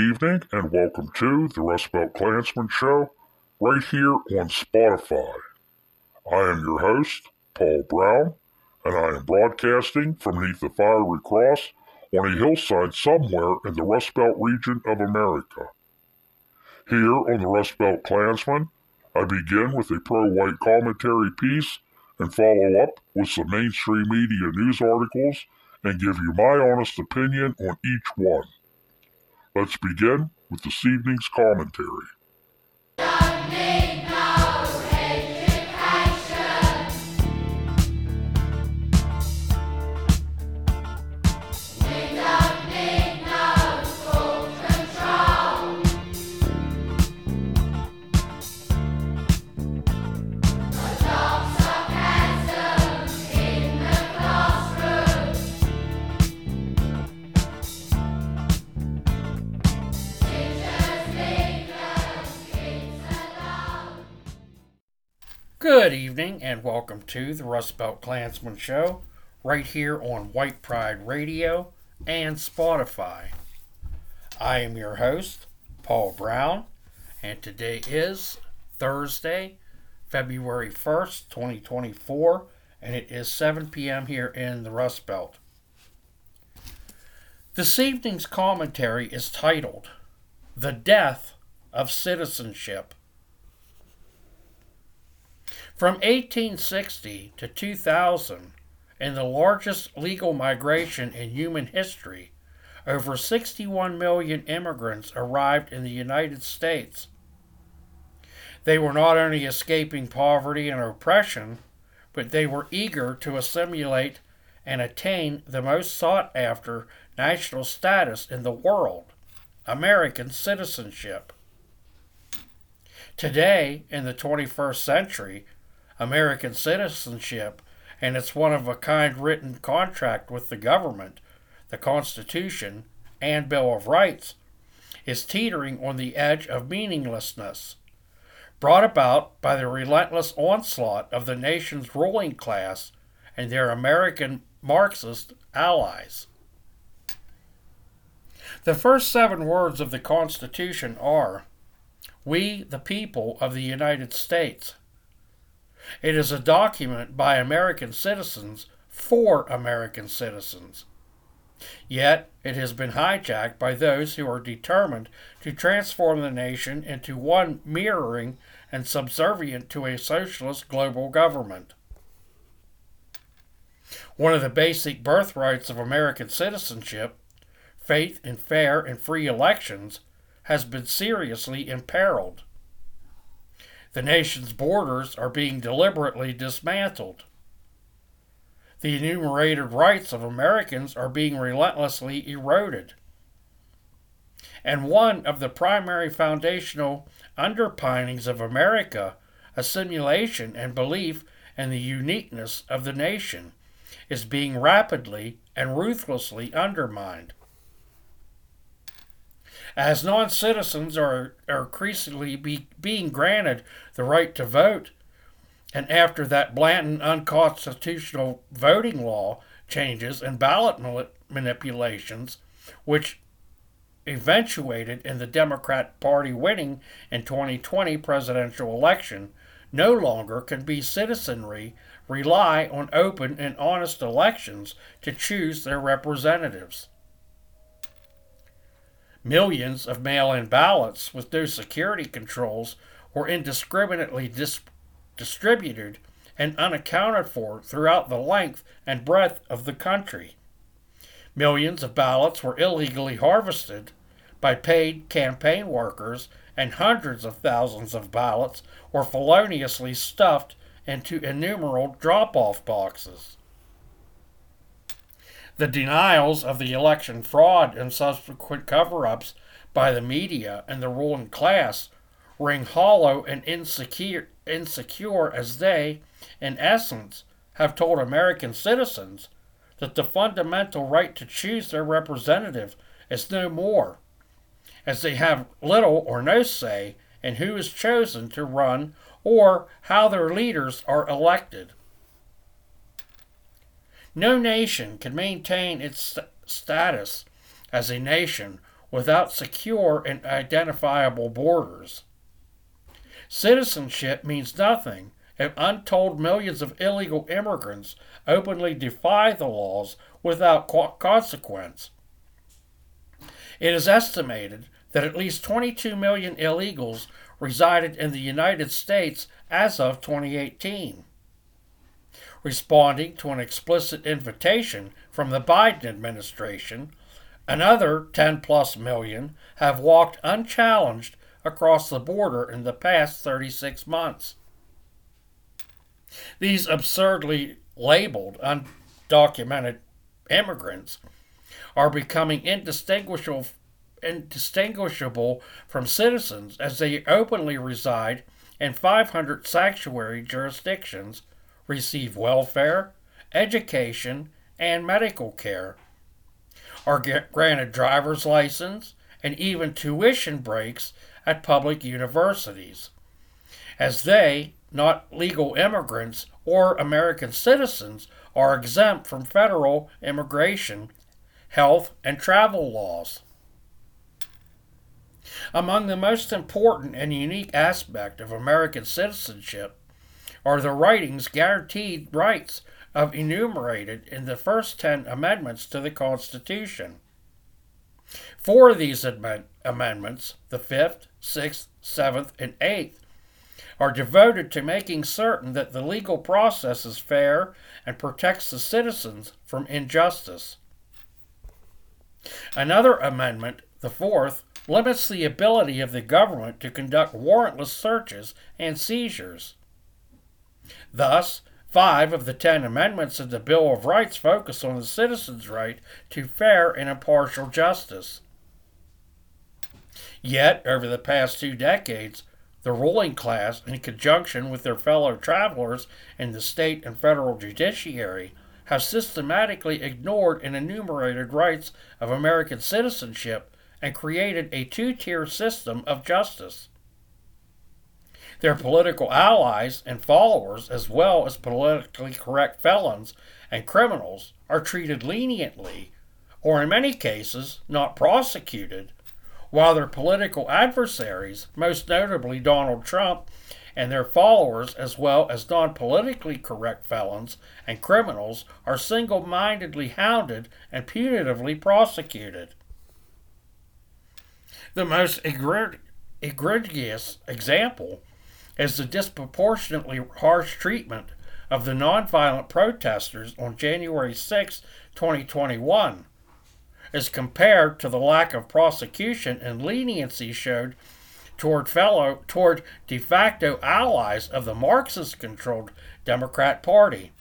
Evening and welcome to the Rust Belt Klansman Show right here on Spotify. I am your host, Paul Brown, and I am broadcasting from beneath the fiery cross on a hillside somewhere in the Rust Belt region of America. Here on the Rust Belt Klansman, I begin with a pro-white commentary piece and follow up with some mainstream media news articles and give you my honest opinion on each one. Let's begin with this evening's commentary. Good evening and welcome to the Rust Belt Klansman Show, right here on White Pride Radio and Spotify. I am your host, Paul Brown, and today is Thursday, February 1st, 2024, and it is 7 p.m. here in the Rust Belt. This evening's commentary is titled The Death of Citizenship. From 1860 to 2000, in the largest legal migration in human history, over 61 million immigrants arrived in the United States. They were not only escaping poverty and oppression, but they were eager to assimilate and attain the most sought after national status in the world American citizenship. Today, in the 21st century, American citizenship and its one of a kind written contract with the government, the Constitution, and Bill of Rights is teetering on the edge of meaninglessness, brought about by the relentless onslaught of the nation's ruling class and their American Marxist allies. The first seven words of the Constitution are We, the people of the United States. It is a document by American citizens for American citizens. Yet it has been hijacked by those who are determined to transform the nation into one mirroring and subservient to a socialist global government. One of the basic birthrights of American citizenship, faith in fair and free elections, has been seriously imperiled. The nation's borders are being deliberately dismantled. The enumerated rights of Americans are being relentlessly eroded. And one of the primary foundational underpinnings of America, assimilation and belief in the uniqueness of the nation, is being rapidly and ruthlessly undermined. As non citizens are, are increasingly be, being granted the right to vote, and after that blatant unconstitutional voting law changes and ballot manipulations, which eventuated in the Democrat Party winning in 2020 presidential election, no longer can be citizenry rely on open and honest elections to choose their representatives. Millions of mail in ballots with no security controls were indiscriminately dis- distributed and unaccounted for throughout the length and breadth of the country. Millions of ballots were illegally harvested by paid campaign workers, and hundreds of thousands of ballots were feloniously stuffed into innumerable drop off boxes. The denials of the election fraud and subsequent cover ups by the media and the ruling class ring hollow and insecure, insecure as they, in essence, have told American citizens that the fundamental right to choose their representative is no more, as they have little or no say in who is chosen to run or how their leaders are elected. No nation can maintain its st- status as a nation without secure and identifiable borders. Citizenship means nothing if untold millions of illegal immigrants openly defy the laws without consequence. It is estimated that at least 22 million illegals resided in the United States as of 2018. Responding to an explicit invitation from the Biden administration, another 10 plus million have walked unchallenged across the border in the past 36 months. These absurdly labeled undocumented immigrants are becoming indistinguishable, indistinguishable from citizens as they openly reside in 500 sanctuary jurisdictions, receive welfare, education, and medical care, are granted driver's license, and even tuition breaks at public universities, as they, not legal immigrants or American citizens, are exempt from federal immigration, health, and travel laws. Among the most important and unique aspect of American citizenship are the writings guaranteed rights of enumerated in the first 10 amendments to the Constitution. Four of these amendments, the 5th, 6th, 7th, and 8th, are devoted to making certain that the legal process is fair and protects the citizens from injustice. Another amendment, the fourth, limits the ability of the government to conduct warrantless searches and seizures. Thus, five of the ten amendments of the Bill of Rights focus on the citizen's right to fair and impartial justice. Yet, over the past two decades, the ruling class, in conjunction with their fellow travelers in the state and federal judiciary, have systematically ignored and enumerated rights of American citizenship and created a two tier system of justice. Their political allies and followers, as well as politically correct felons and criminals, are treated leniently, or in many cases, not prosecuted, while their political adversaries, most notably Donald Trump, and their followers, as well as non politically correct felons and criminals, are single mindedly hounded and punitively prosecuted. The most egregious example is the disproportionately harsh treatment of the nonviolent protesters on January 6, 2021, as compared to the lack of prosecution and leniency showed toward fellow toward de facto allies of the Marxist controlled Democrat Party.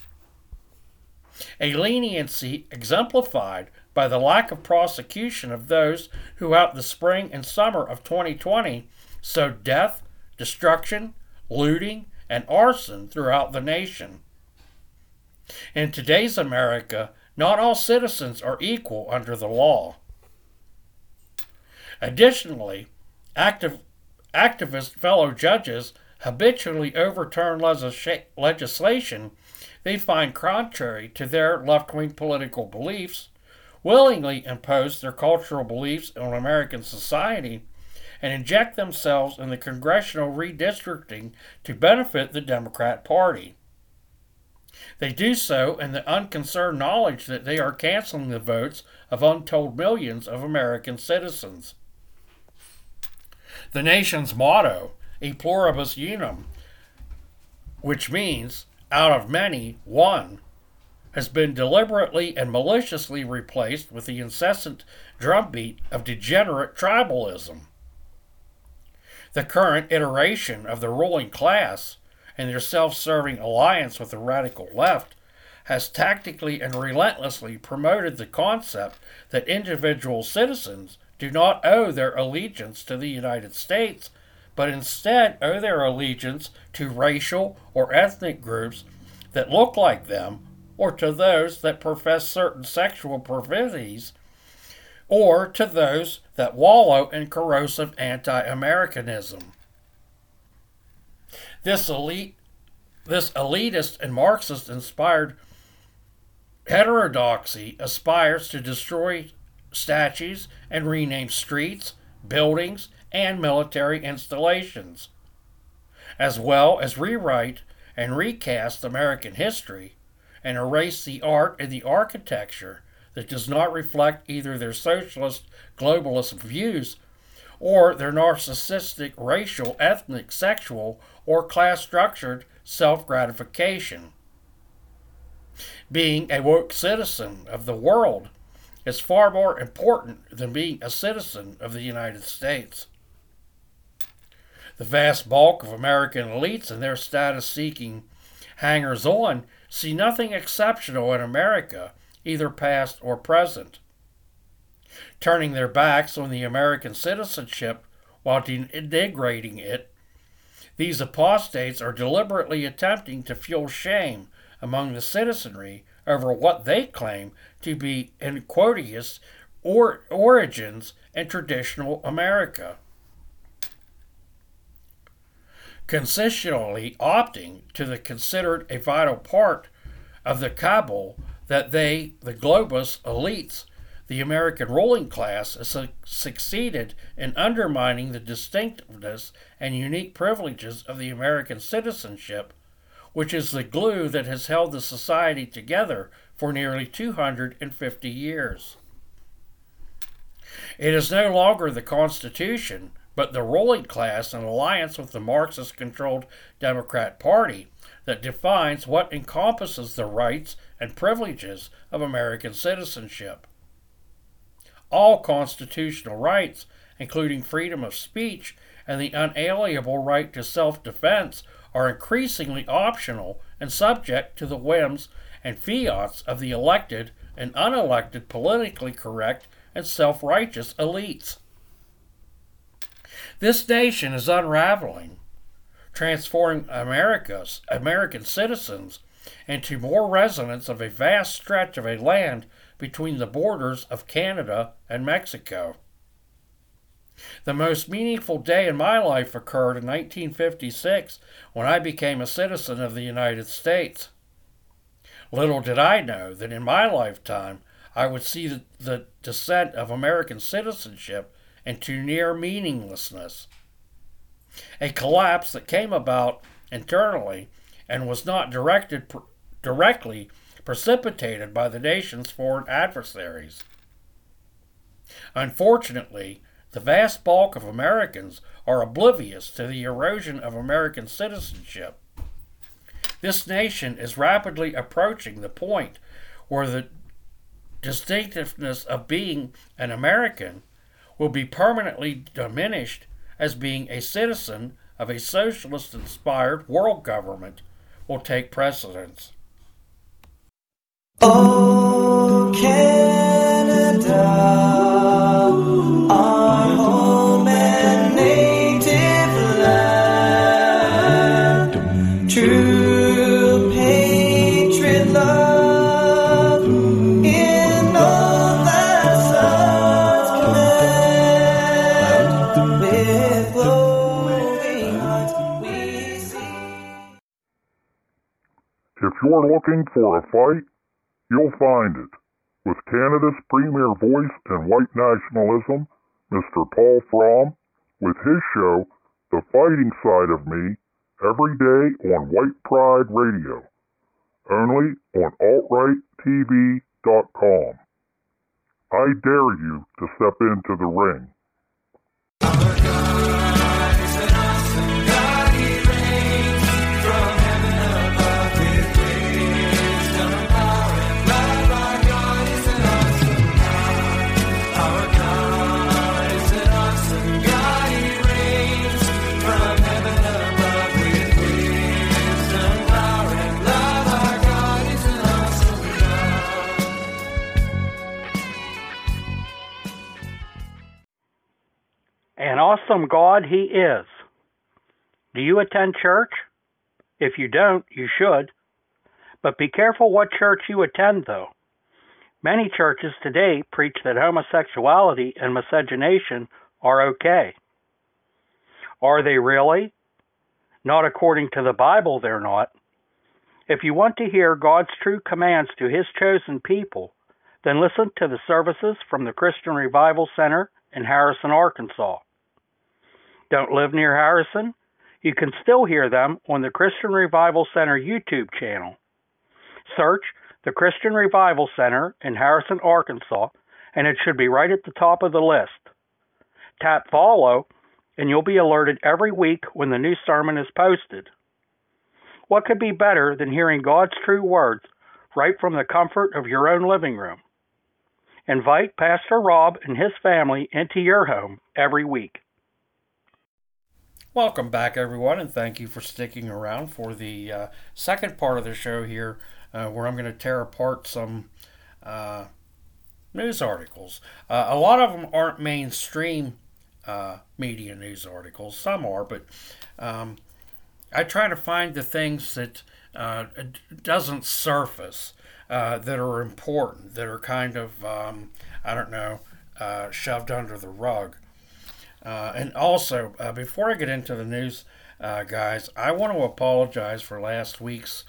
A leniency exemplified by the lack of prosecution of those who out the spring and summer of 2020 sowed death, destruction, looting, and arson throughout the nation. In today's America, not all citizens are equal under the law. Additionally, active, activist fellow judges habitually overturn legislation they find contrary to their left wing political beliefs, willingly impose their cultural beliefs on American society, and inject themselves in the congressional redistricting to benefit the Democrat Party. They do so in the unconcerned knowledge that they are canceling the votes of untold millions of American citizens. The nation's motto, E pluribus unum, which means out of many, one, has been deliberately and maliciously replaced with the incessant drumbeat of degenerate tribalism. The current iteration of the ruling class and their self serving alliance with the radical left has tactically and relentlessly promoted the concept that individual citizens do not owe their allegiance to the United States, but instead owe their allegiance to racial or ethnic groups that look like them, or to those that profess certain sexual proclivities, or to those that wallow in corrosive anti Americanism. This elite, this elitist and Marxist inspired heterodoxy aspires to destroy statues and rename streets, buildings, and military installations, as well as rewrite and recast American history and erase the art and the architecture that does not reflect either their socialist globalist views or their narcissistic racial, ethnic, sexual, or class structured self gratification. Being a woke citizen of the world is far more important than being a citizen of the United States. The vast bulk of American elites and their status seeking hangers on see nothing exceptional in America, either past or present. Turning their backs on the American citizenship while degrading it, these apostates are deliberately attempting to fuel shame among the citizenry over what they claim to be iniquitous or origins in traditional America. Consistently opting to the considered a vital part of the cabal that they, the globus elites, the American ruling class, succeeded in undermining the distinctiveness and unique privileges of the American citizenship which is the glue that has held the society together for nearly 250 years. It is no longer the Constitution, but the ruling class in alliance with the Marxist controlled Democrat Party that defines what encompasses the rights and privileges of American citizenship. All constitutional rights, including freedom of speech and the unalienable right to self defense, are increasingly optional and subject to the whims and fiats of the elected and unelected politically correct and self righteous elites. This nation is unraveling, transforming America's American citizens into more residents of a vast stretch of a land between the borders of Canada and Mexico. The most meaningful day in my life occurred in 1956 when I became a citizen of the United States. Little did I know that in my lifetime I would see the, the descent of American citizenship into near meaninglessness. A collapse that came about internally and was not directed directly precipitated by the nation's foreign adversaries. Unfortunately, the vast bulk of Americans are oblivious to the erosion of American citizenship. This nation is rapidly approaching the point where the distinctiveness of being an American will be permanently diminished as being a citizen of a socialist inspired world government will take precedence. You're looking for a fight, you'll find it. With Canada's premier voice in white nationalism, Mr. Paul Fromm, with his show, The Fighting Side of Me, every day on White Pride Radio. Only on AltRightTV.com. I dare you to step into the ring. Awesome God He is. Do you attend church? If you don't, you should. But be careful what church you attend, though. Many churches today preach that homosexuality and miscegenation are okay. Are they really? Not according to the Bible, they're not. If you want to hear God's true commands to His chosen people, then listen to the services from the Christian Revival Center in Harrison, Arkansas. Don't live near Harrison? You can still hear them on the Christian Revival Center YouTube channel. Search the Christian Revival Center in Harrison, Arkansas, and it should be right at the top of the list. Tap follow, and you'll be alerted every week when the new sermon is posted. What could be better than hearing God's true words right from the comfort of your own living room? Invite Pastor Rob and his family into your home every week. Welcome back, everyone, and thank you for sticking around for the uh, second part of the show here, uh, where I'm going to tear apart some uh, news articles. Uh, a lot of them aren't mainstream uh, media news articles, some are, but um, I try to find the things that uh, doesn't surface that are important, that are kind of um, I don't know shoved under the rug. Uh, and also, uh, before I get into the news, uh, guys, I want to apologize for last week's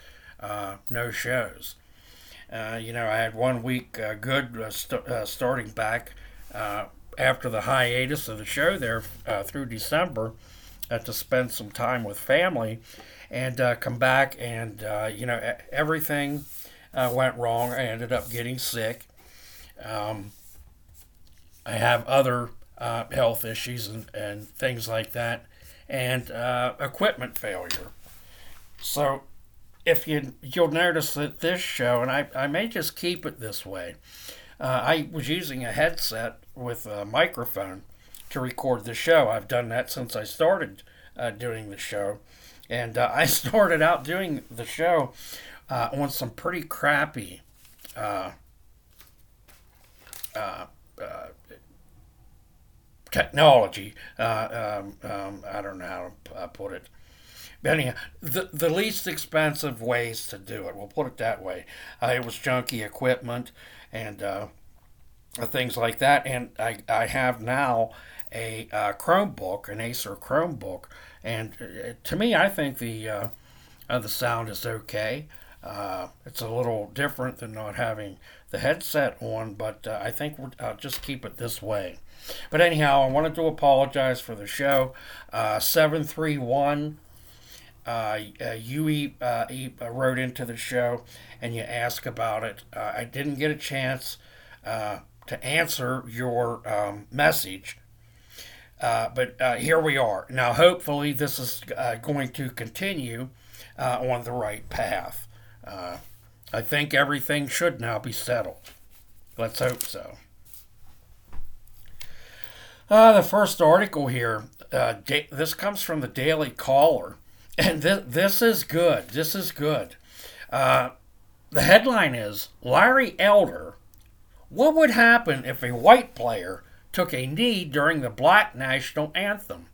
no shows. you know, I had one week good st- starting back after the hiatus of the show there through December uh, to spend some time with family and uh, come back and uh, you know everything uh, went wrong. I ended up getting sick. Um, I have other uh, health issues and, and things like that, and uh, equipment failure. So if you you'll notice that this show, and I, I may just keep it this way. I was using a headset with a microphone to record the show. I've done that since I started uh, doing the show. And uh, I started out doing the show uh, on some pretty crappy uh, uh, uh, technology. Um, um, I don't know how to put it. But anyhow, the, the least expensive ways to do it, we'll put it that way. it was junky equipment and things like that. And I, I have now a uh, Chromebook, an Acer Chromebook, and uh, to me, I think the uh, uh, the sound is okay. Uh, it's a little different than not having the headset on, but uh, I think we'll uh, just keep it this way. But anyhow, I wanted to apologize for the show. 731 uh, you wrote into the show and you asked about it. I didn't get a chance to answer your um, message uh, but uh, here we are. Now, hopefully, this is uh, going to continue uh, on the right path. Uh, I think everything should now be settled. Let's hope so. The first article here, da- this comes from the Daily Caller, and th- this is good. This is good. the headline is Larry Elder. What would happen if a white player took a knee during the black national anthem.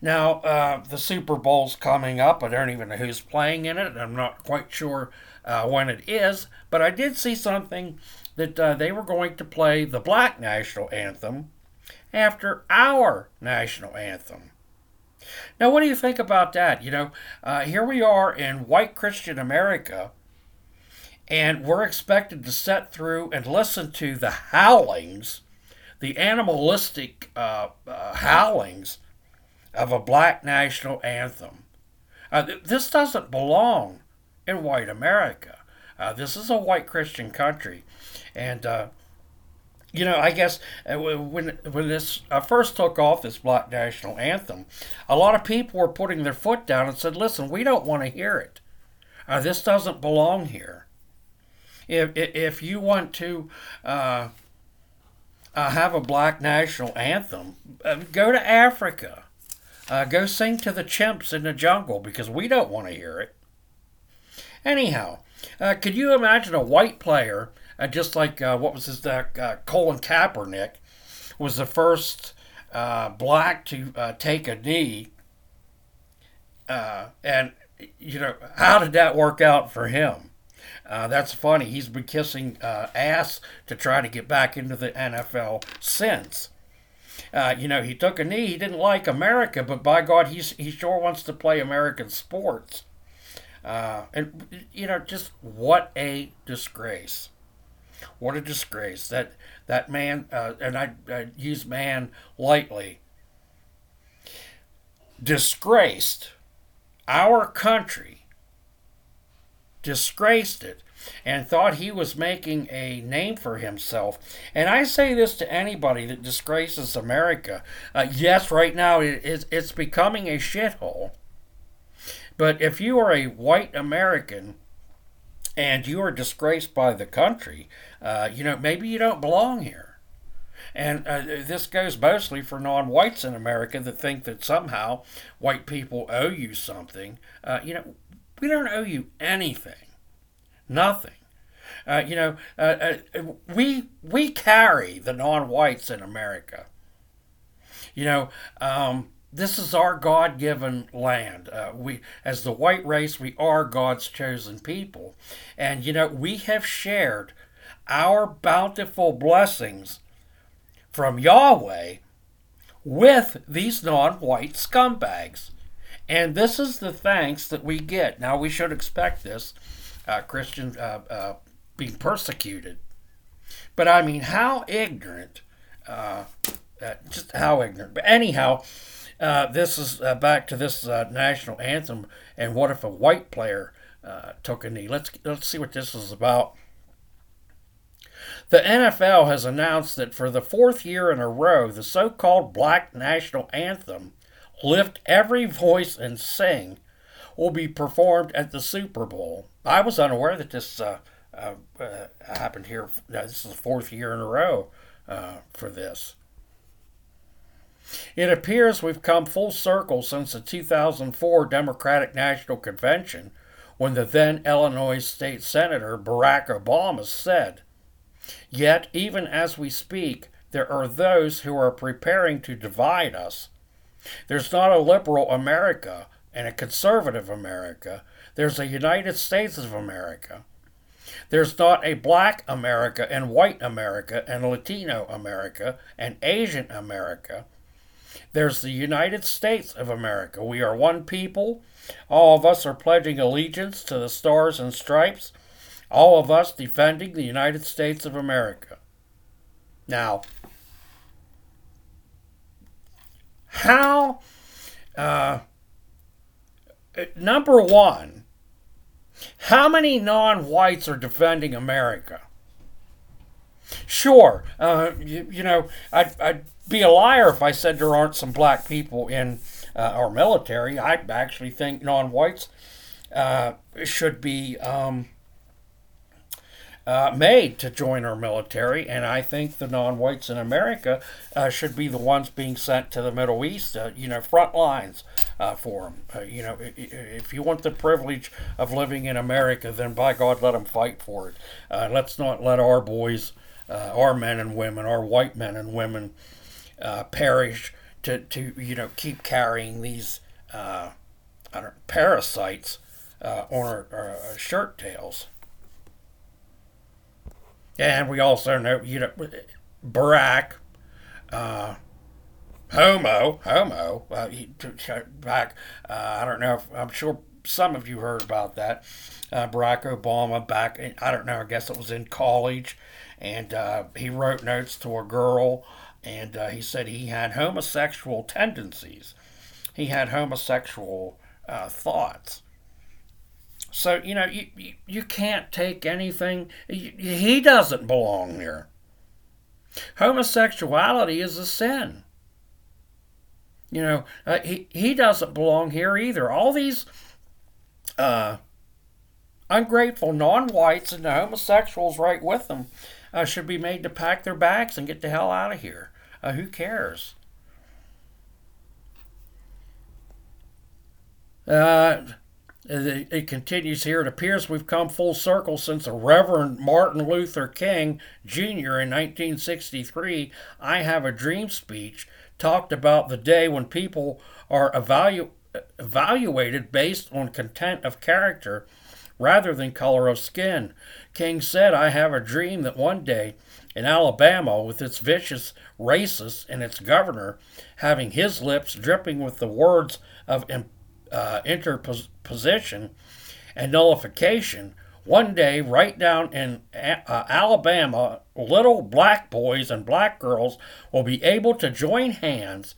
Now, uh, the Super Bowl's coming up. I don't even know who's playing in it. I'm not quite sure uh, when it is, but I did see something that uh, they were going to play the black national anthem after our national anthem. Now, what do you think about that? You know, uh, here we are in white Christian America, and we're expected to sit through and listen to the howlings the animalistic uh, uh, howlings of a black national anthem. Uh, th- this doesn't belong in white America. Uh, this is a white Christian country. And, uh, you know, I guess uh, when, when this first took off, this black national anthem, a lot of people were putting their foot down and said, listen, we don't want to hear it. this doesn't belong here. If, if you want to uh, have a black national anthem, uh, go to Africa. Uh, go sing to the chimps in the jungle because we don't want to hear it. Anyhow, uh, could you imagine a white player, uh, just like uh, what was his Colin Kaepernick, was the first black to take a knee, and you know how did that work out for him? Uh, that's funny. He's been kissing uh, ass to try to get back into the NFL since. Uh, you know, he took a knee. He didn't like America, but by God, he's, he sure wants to play American sports. Uh, and, you know, just what a disgrace. What a disgrace. That that man, uh, and I, I use man lightly, disgraced our country, disgraced it, and thought he was making a name for himself. And I say this to anybody that disgraces America. Uh, yes, right now it, it's, it's becoming a shithole. But if you are a white American and you are disgraced by the country, uh, you know, maybe you don't belong here. And uh, this goes mostly for non whites in America that think that somehow white people owe you something. Uh, you know, we don't owe you anything. Nothing. Uh, you know, uh, uh, we we carry the non-whites in America. You know, um, this is our God-given land. Uh, we, as the white race, we are God's chosen people, and you know we have shared our bountiful blessings from Yahweh with these non-white scumbags. And this is the thanks that we get. Now, we should expect this uh, Christians uh, uh, being persecuted. But I mean, how ignorant, uh, uh, just how ignorant. But anyhow, uh, this is back to this national anthem. And what if a white player took a knee? Let's let's see what this is about. The NFL has announced that for the fourth year in a row, the so called black national anthem, Lift Every Voice and Sing, will be performed at the Super Bowl. I was unaware that this uh, uh, uh, happened here. This is the fourth year in a row uh, for this. It appears we've come full circle since the 2004 Democratic National Convention when the then Illinois State Senator Barack Obama said, Yet, even as we speak, there are those who are preparing to divide us. There's not a liberal America, and a conservative America. There's a United States of America. There's not a black America and white America and Latino America and Asian America. There's the United States of America. We are one people. All of us are pledging allegiance to the stars and stripes. All of us defending the United States of America. Now, how uh, number one, how many non whites are defending America? Sure, uh, you, you, know, I'd, I'd, be a liar if I said there aren't some black people in uh, our military. I actually think non whites uh, should be um, uh, made to join our military, and I think the non-whites in America uh, should be the ones being sent to the Middle East, uh, you know, front lines uh, for them. You know, if you want the privilege of living in America, then by God, let them fight for it. Let's not let our boys, our men and women, our white men and women, perish to, to you know keep carrying these don't parasites on our, our shirt tails. And we also know, you know, Barack, uh, homo, homo, uh, back, uh, I don't know, if, I'm sure some of you heard about that. Uh, Barack Obama back, in, I don't know, I guess it was in college, and uh, he wrote notes to a girl, and uh, he said he had homosexual tendencies. He had homosexual uh, thoughts. So, you know, you, you, you can't take anything. He doesn't belong here. Homosexuality is a sin. You know, uh, he, he doesn't belong here either. All these uh, ungrateful non whites and the homosexuals right with them uh, should be made to pack their bags and get the hell out of here. Uh, who cares? Uh, it continues here. It appears we've come full circle since the Reverend Martin Luther King Jr. in 1963, I Have a Dream speech, talked about the day when people are evalu- evaluated based on content of character rather than color of skin. King said, I have a dream that one day in Alabama, with its vicious racists and its governor having his lips dripping with the words of uh, interposition and nullification, one day, right down in uh, Alabama, little black boys and black girls will be able to join hands,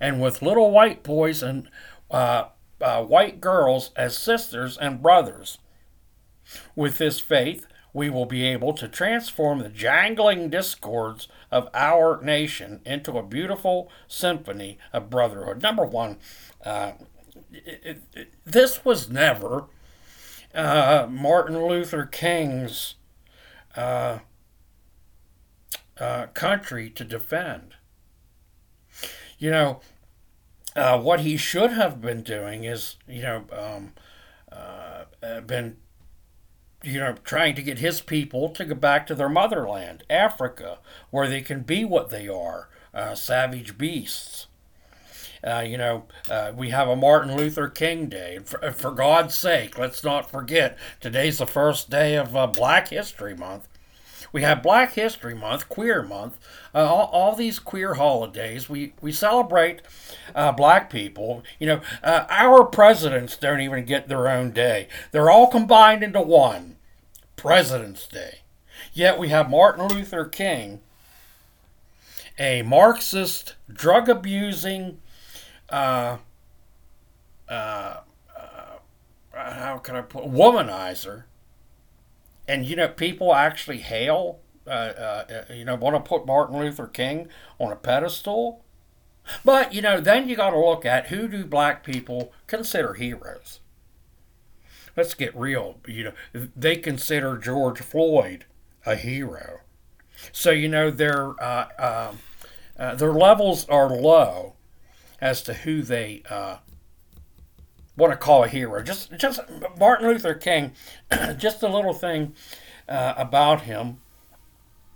and with little white boys and uh, uh, white girls as sisters and brothers. With this faith, we will be able to transform the jangling discords of our nation into a beautiful symphony of brotherhood. Number one, uh, it, it, this was never uh, Martin Luther King's uh, uh, country to defend. You know, uh, what he should have been doing is, you know, um, uh, been, you know, trying to get his people to go back to their motherland, Africa, where they can be what they are, uh, savage beasts. Uh, you know, uh, we have a Martin Luther King Day. For, for, God's sake, let's not forget today's the first day of uh, Black History Month. We have Black History Month, Queer Month, uh, all, all, these queer holidays. We, we celebrate uh, black people. You know, uh, our presidents don't even get their own day, they're all combined into one President's Day. Yet we have Martin Luther King, a Marxist, drug abusing, uh, uh, uh, how can I put womanizer. And you know, people actually hail, uh, uh, uh, you know, want to put Martin Luther King on a pedestal. But you know, then you got to look at who do black people consider heroes. Let's get real. You know, they consider George Floyd a hero. So you know their uh, uh, their levels are low as to who they uh, want to call a hero. Just, just Martin Luther King. just a little thing uh, about him.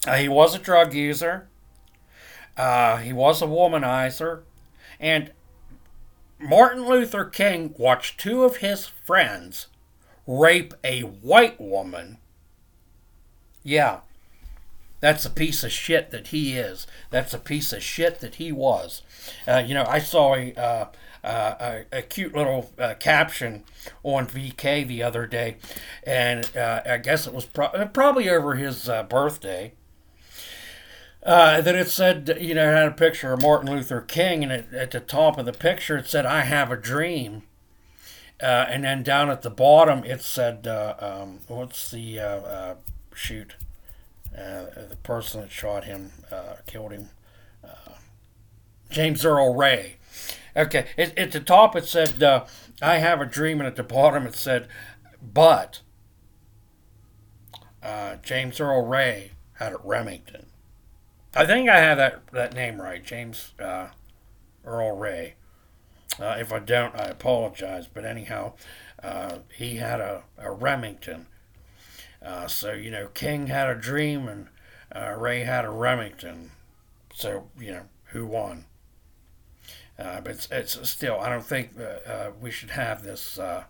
Uh, he was a drug user. Uh, he was a womanizer, and Martin Luther King watched two of his friends rape a white woman. Yeah, that's a piece of shit that he is. That's a piece of shit that he was. Uh, you know, I saw a, uh, a, a, cute little uh, caption on VK the other day, and uh, I guess it was pro- probably over his uh, birthday. that it said, you know, it had a picture of Martin Luther King, and it, at the top of the picture it said, I have a dream. and then down at the bottom it said, um, what's the shoot? Uh, the person that shot him, uh, killed him, uh, James Earl Ray. Okay, it, at the top it said, I have a dream, and at the bottom it said, but James Earl Ray had at Remington. I think I have that, that name right, James Earl Ray. Uh, if I don't, I apologize. But anyhow, uh, he had a, a Remington uh, so, you know, King had a dream and uh, Ray had a Remington. So, you know, who won? Uh, but it's, it's, still, I don't think uh, we should have this, uh,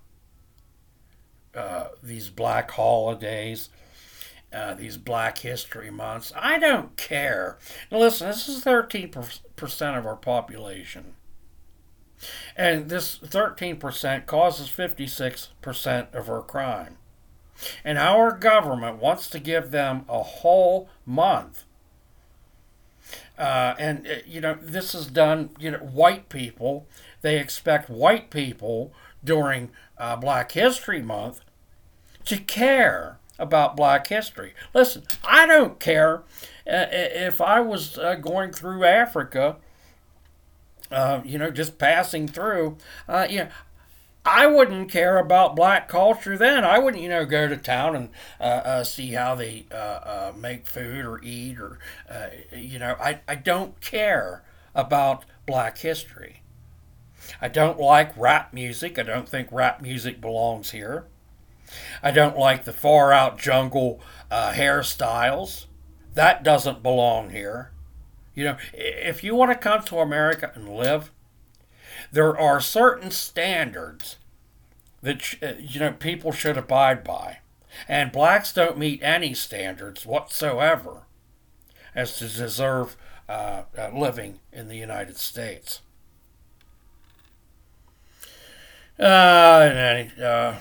uh, these black holidays. Uh, these Black History Months. I don't care. Now, listen, this is 13% of our population. And this 13% causes 56% of our crime. And our government wants to give them a whole month. Uh, and, uh, you know, this is done, you know, white people, they expect white people during uh, Black History Month to care about Black history. Listen, I don't care uh, if I was uh, going through Africa. You know, just passing through. You know, I wouldn't care about black culture then. I wouldn't, you know, go to town and uh, uh, see how they uh, uh make food or eat or, uh, you know, I, I don't care about black history. I don't like rap music. I don't think rap music belongs here. I don't like the far out jungle uh, hairstyles. That doesn't belong here. You know, if you want to come to America and live, there are certain standards that uh, you know people should abide by, and blacks don't meet any standards whatsoever as to deserve uh, uh, living in the United States. Uh, uh,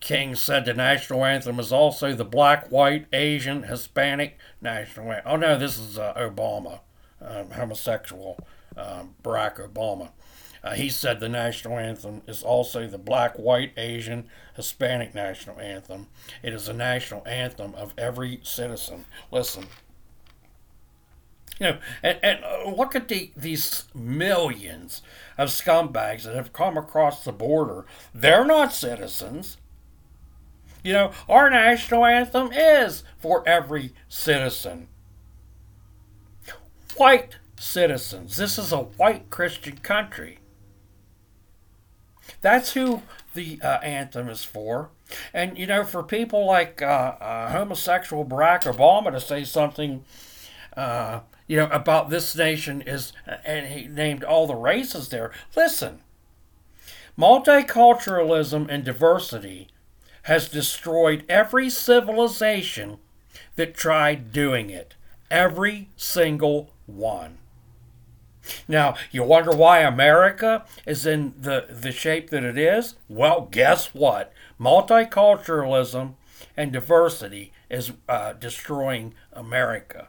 King said the national anthem is also the black, white, Asian, Hispanic national anthem. Oh no, this is uh, Obama, um, homosexual um, Barack Obama. Uh, he said the national anthem is also the black, white, Asian, Hispanic national anthem. It is a national anthem of every citizen. Listen. You know, and, and uh, look at the, these millions of scumbags that have come across the border. They're not citizens. You know, our national anthem is for every citizen. White citizens. This is a white Christian country. That's who the uh, anthem is for. And, you know, for people like uh, uh, homosexual Barack Obama to say something, uh, you know, about this nation is, and he named all the races there. Listen, multiculturalism and diversity has destroyed every civilization that tried doing it. Every single one. Now, you wonder why America is in the, the shape that it is? Well, guess what? Multiculturalism and diversity is uh, destroying America.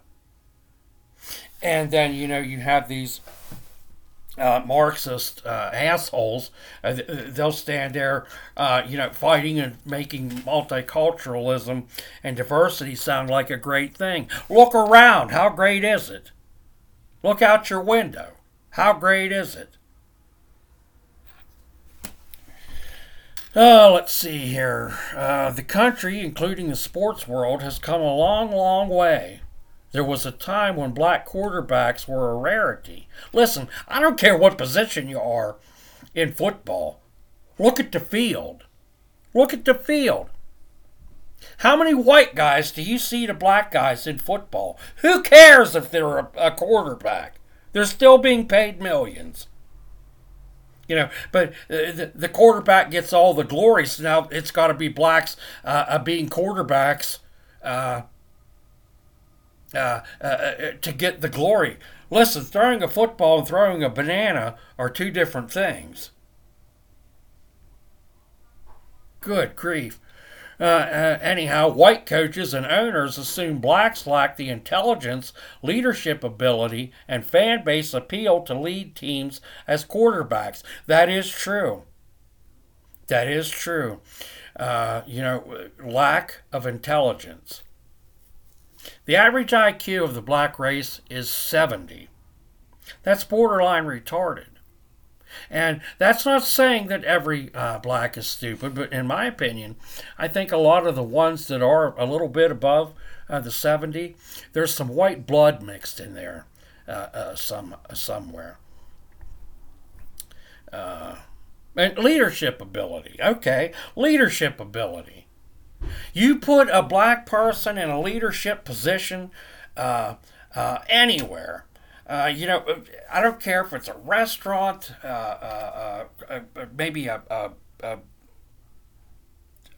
And then, you know, you have these uh, Marxist uh, assholes, uh, they'll stand there, uh, you know, fighting and making multiculturalism and diversity sound like a great thing. Look around. How great is it? Look out your window. How great is it? Uh, let's see here. Uh, the country, including the sports world, has come a long, long way. There was a time when black quarterbacks were a rarity. Listen, I don't care what position you are in football. Look at the field. Look at the field. How many white guys do you see to black guys in football? Who cares if they're a, a quarterback? They're still being paid millions. You know, but uh, the, the, quarterback gets all the glory. So now it's got to be blacks uh, uh being quarterbacks uh, uh, uh, uh, to get the glory. Listen, throwing a football and throwing a banana are two different things. Good grief. Uh, uh, anyhow, white coaches and owners assume blacks lack the intelligence, leadership ability, and fan base appeal to lead teams as quarterbacks. That is true. That is true. Uh, you know, lack of intelligence. The average IQ of the black race is 70. That's borderline retarded. And that's not saying that every uh, black is stupid, but in my opinion, I think a lot of the ones that are a little bit above uh, the 70, there's some white blood mixed in there uh, uh some somewhere. Uh, and leadership ability. Okay, leadership ability. You put a black person in a leadership position uh, anywhere. Uh, you know, I don't care if it's a restaurant, uh, uh, uh, maybe a, a, a,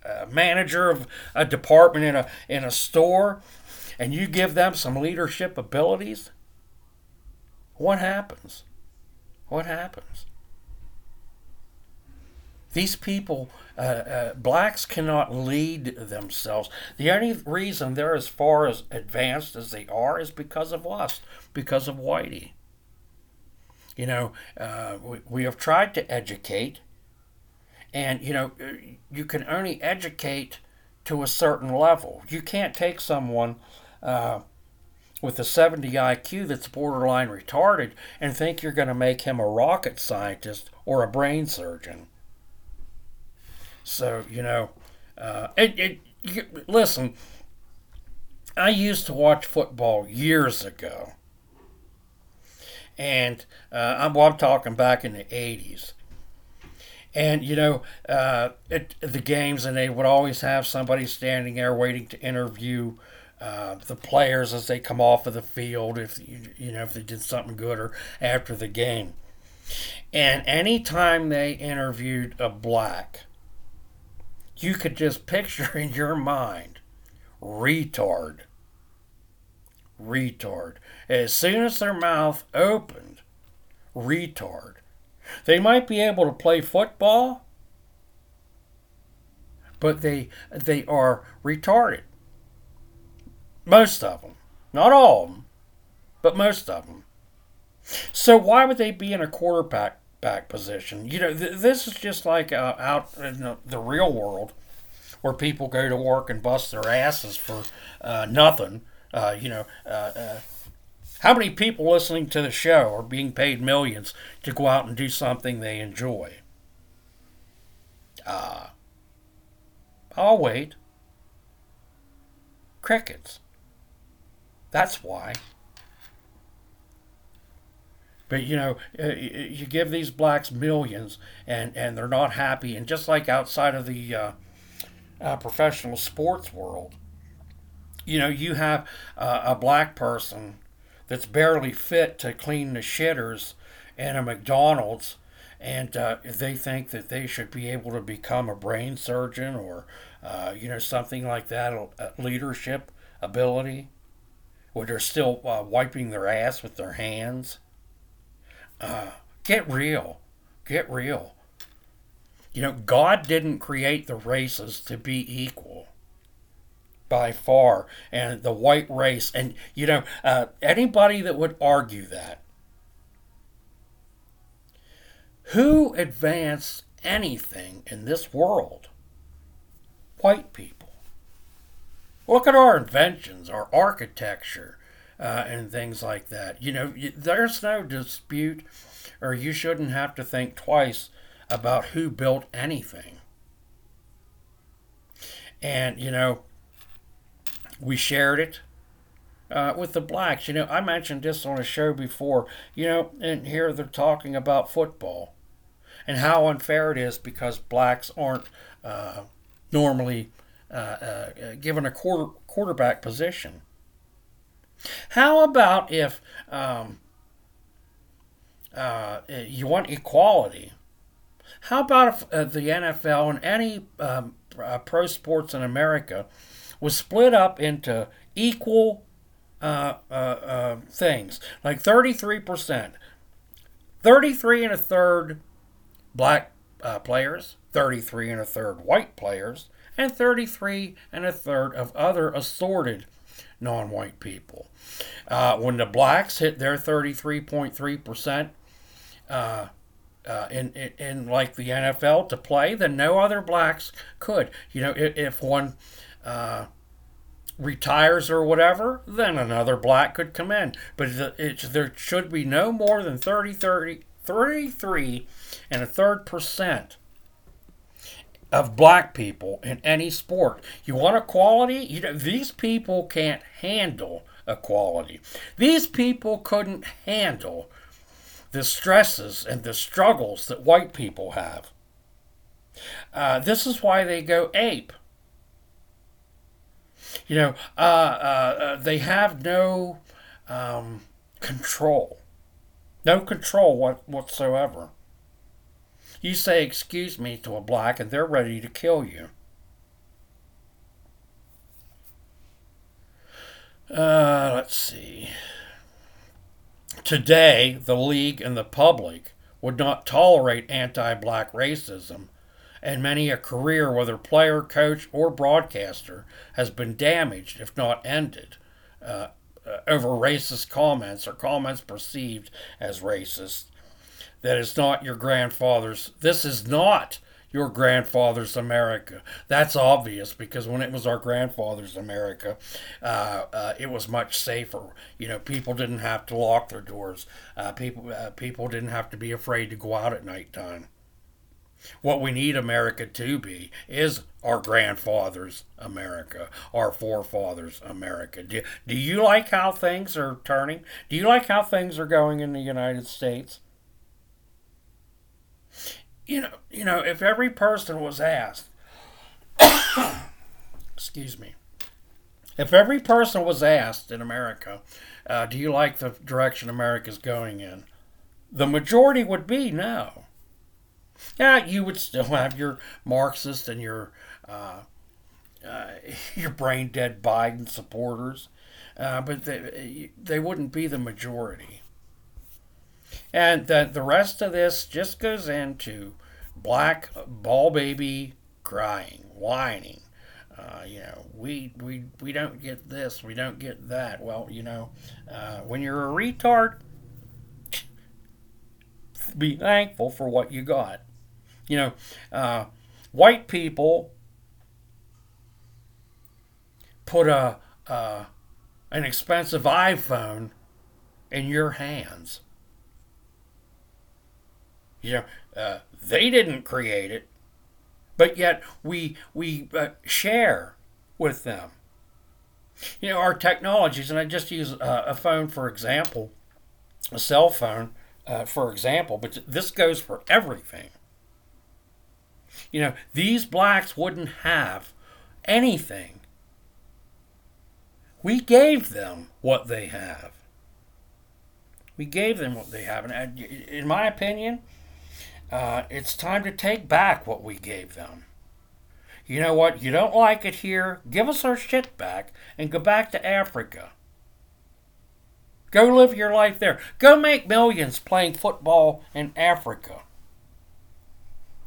a, manager of a department in a in a store, and you give them some leadership abilities. What happens? What happens? These people, uh, uh, blacks cannot lead themselves. The only reason they're as far as advanced as they are is because of us, because of Whitey. You know, uh, we, we have tried to educate, and, you know, you can only educate to a certain level. You can't take someone uh, with a 70 IQ that's borderline retarded and think you're going to make him a rocket scientist or a brain surgeon. So you know, uh, it, it you, listen. I used to watch football years ago, and uh, I'm, well, I'm talking back in the '80s. And you know, uh, it, the games, and they would always have somebody standing there waiting to interview uh, the players as they come off of the field, if you, you know if they did something good or after the game. And anytime they interviewed a black, you could just picture in your mind retard. Retard. As soon as their mouth opened, retard. They might be able to play football, but they they are retarded. Most of them, not all of them, but most of them. So why would they be in a quarterback back position? You know, th- this is just like uh, out in the, the, real world, where people go to work and bust their asses for uh, nothing. Uh, you know, uh, uh, how many people listening to the show are being paid millions to go out and do something they enjoy? Uh, I'll wait. Crickets. That's why. But you know, uh, you give these blacks millions, and and they're not happy. And just like outside of the uh, uh, professional sports world, you know, you have uh, a black person that's barely fit to clean the shitters in a McDonald's, and uh, they think that they should be able to become a brain surgeon or uh, you know something like that, leadership ability, where they're still wiping their ass with their hands uh, get real. Get real. You know, God didn't create the races to be equal by far. And the white race, and, you know, uh, anybody that would argue that, who advanced anything in this world? White people. Look at our inventions, our architecture, uh, and things like that. You know, there's no dispute, or you shouldn't have to think twice about who built anything. And, you know, we shared it uh, with the blacks. You know, I mentioned this on a show before, you know, and here they're talking about football and how unfair it is because blacks aren't uh, normally uh, uh given a quarter, quarterback position. How about if um, uh, you want equality? How about if uh, the NFL and any um, uh, pro sports in America was split up into equal uh, uh, uh, things, like 33%, 33 and a third black players, 33 and a third white players, and 33 and a third of other assorted non white people. Uh, when the blacks hit their 33.3%, uh, uh, in, in, in like the NFL to play, then no other blacks could. You know, if, if one uh, retires or whatever, then another black could come in. But it, there should be no more than 30, 30, 33 and a third percent of black people in any sport. You want equality? You know, these people can't handle equality. These people couldn't handle the stresses and the struggles that white people have. Uh, this is why they go ape. You know, uh, uh, uh they have no um, control, no control what, whatsoever. You say, excuse me, to a black, and they're ready to kill you. Uh, let's see. Today, the league and the public would not tolerate anti black racism, and many a career, whether player, coach, or broadcaster, has been damaged, if not ended, uh, uh, over racist comments or comments perceived as racist that is not your grandfather's. This is not your grandfather's America. That's obvious because when it was our grandfather's America, uh, uh, it was much safer. You know, people didn't have to lock their doors. Uh, people uh, people didn't have to be afraid to go out at nighttime. What we need America to be is our grandfather's America, our forefathers' America. Do, do you like how things are turning? Do you like how things are going in the United States? You know, you know, if every person was asked, excuse me, if every person was asked in America, uh, do you like the direction America's going in? The majority would be no. Yeah, you would still have your Marxist and your uh, uh, your brain dead Biden supporters, uh, but they, they wouldn't be the majority. And the, the rest of this just goes into black ball baby crying, whining. Uh, you know, we, we we don't get this, we don't get that. Well, you know, uh, when you're a retard, be thankful for what you got. You know, uh, white people put a an expensive iPhone in your hands. You know, uh, they didn't create it, but yet we we uh, share with them. You know, our technologies, and I just use uh, a phone for example, a cell phone uh, for example, but this goes for everything. You know, these blacks wouldn't have anything. We gave them what they have. We gave them what they have. And in my opinion, uh, it's time to take back what we gave them. You know what? You don't like it here? Give us our shit back and go back to Africa. Go live your life there. Go make millions playing football in Africa.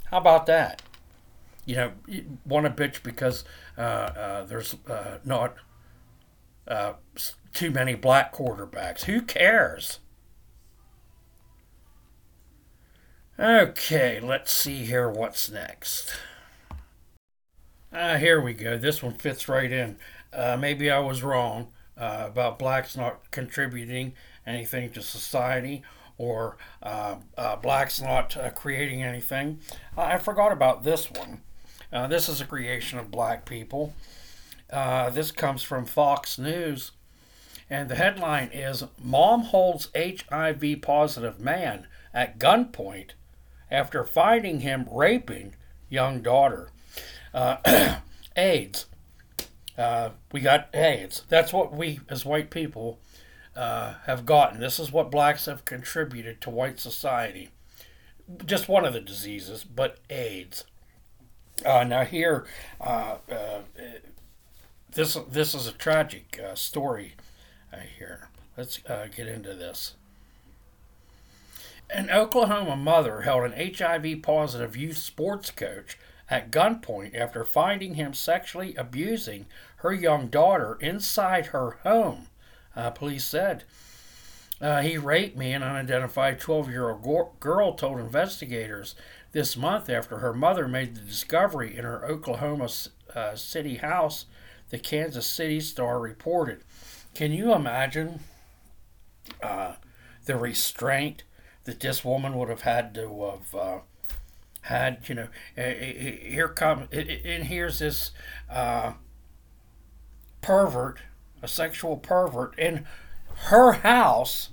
How about that? You know, you want to bitch because uh, uh, there's uh, not uh, too many black quarterbacks. Who cares? Okay, let's see here what's next. Ah, here we go. This one fits right in. Uh, maybe I was wrong uh, about blacks not contributing anything to society or uh, uh, blacks not uh, creating anything. I forgot about this one. Uh, this is a creation of black people. this comes from Fox News. And the headline is Mom holds HIV positive man at gunpoint after finding him raping young daughter. Uh, AIDS. Uh, we got AIDS. That's what we, as white people, uh, have gotten. This is what blacks have contributed to white society. Just one of the diseases, but AIDS. Uh, now here, uh, uh, this this is a tragic story. here, let's get into this. An Oklahoma mother held an HIV positive youth sports coach at gunpoint after finding him sexually abusing her young daughter inside her home, uh, police said. Uh, he raped me, an unidentified 12 year old girl told investigators this month after her mother made the discovery in her Oklahoma uh, City house, the Kansas City Star reported. Can you imagine uh, the restraint that this woman would have had to have uh, had? You know, here come and here's this uh, pervert, a sexual pervert, in her house,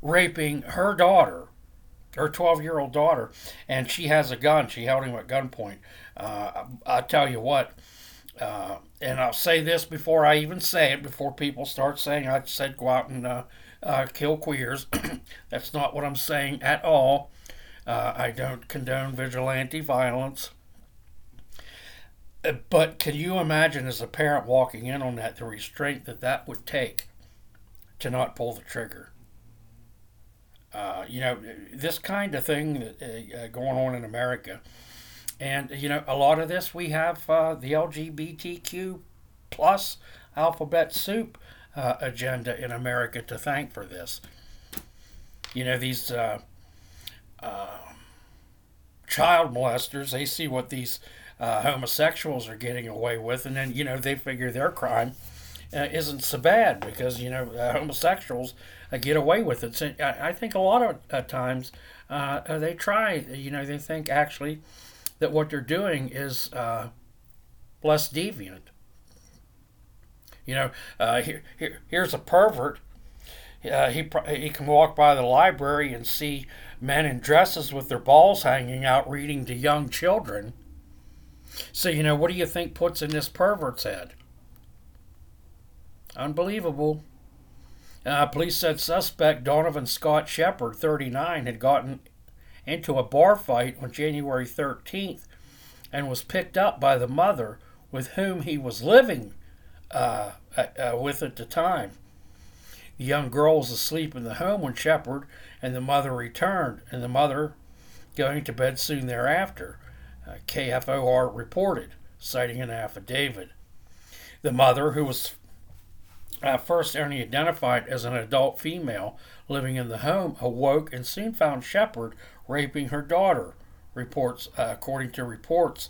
raping her daughter, her 12 year old daughter, and she has a gun. She held him at gunpoint. Uh, I, I tell you what. Uh, and I'll say this before I even say it, before people start saying I said go out and uh, uh, kill queers. That's not what I'm saying at all. Uh, I don't condone vigilante violence. Uh, but can you imagine, as a parent walking in on that, the restraint that that would take to not pull the trigger? Uh, you know, this kind of thing uh, going on in America. And, you know, a lot of this we have the LGBTQ plus alphabet soup uh, agenda in America to thank for this. You know, these uh, uh, child molesters, they see what these uh, homosexuals are getting away with, and then, you know, they figure their crime uh, isn't so bad because, you know, uh, homosexuals get away with it. So I, I think a lot of times they try, you know, they think actually that what they're doing is less deviant. You know, uh, here, here, here's a pervert. Uh, he, he can walk by the library and see men in dresses with their balls hanging out reading to young children. So, you know, what do you think puts in this pervert's head? Unbelievable. Uh, police said suspect Donovan Scott Shepard, 39, had gotten into a bar fight on January 13th and was picked up by the mother with whom he was living uh, uh, with at the time. The young girl was asleep in the home when Shepard and the mother returned, and the mother going to bed soon thereafter. uh, KFOR reported, citing an affidavit. The mother, who was at first only identified as an adult female living in the home, awoke and soon found Shepard raping her daughter. Reports, uh, according to reports,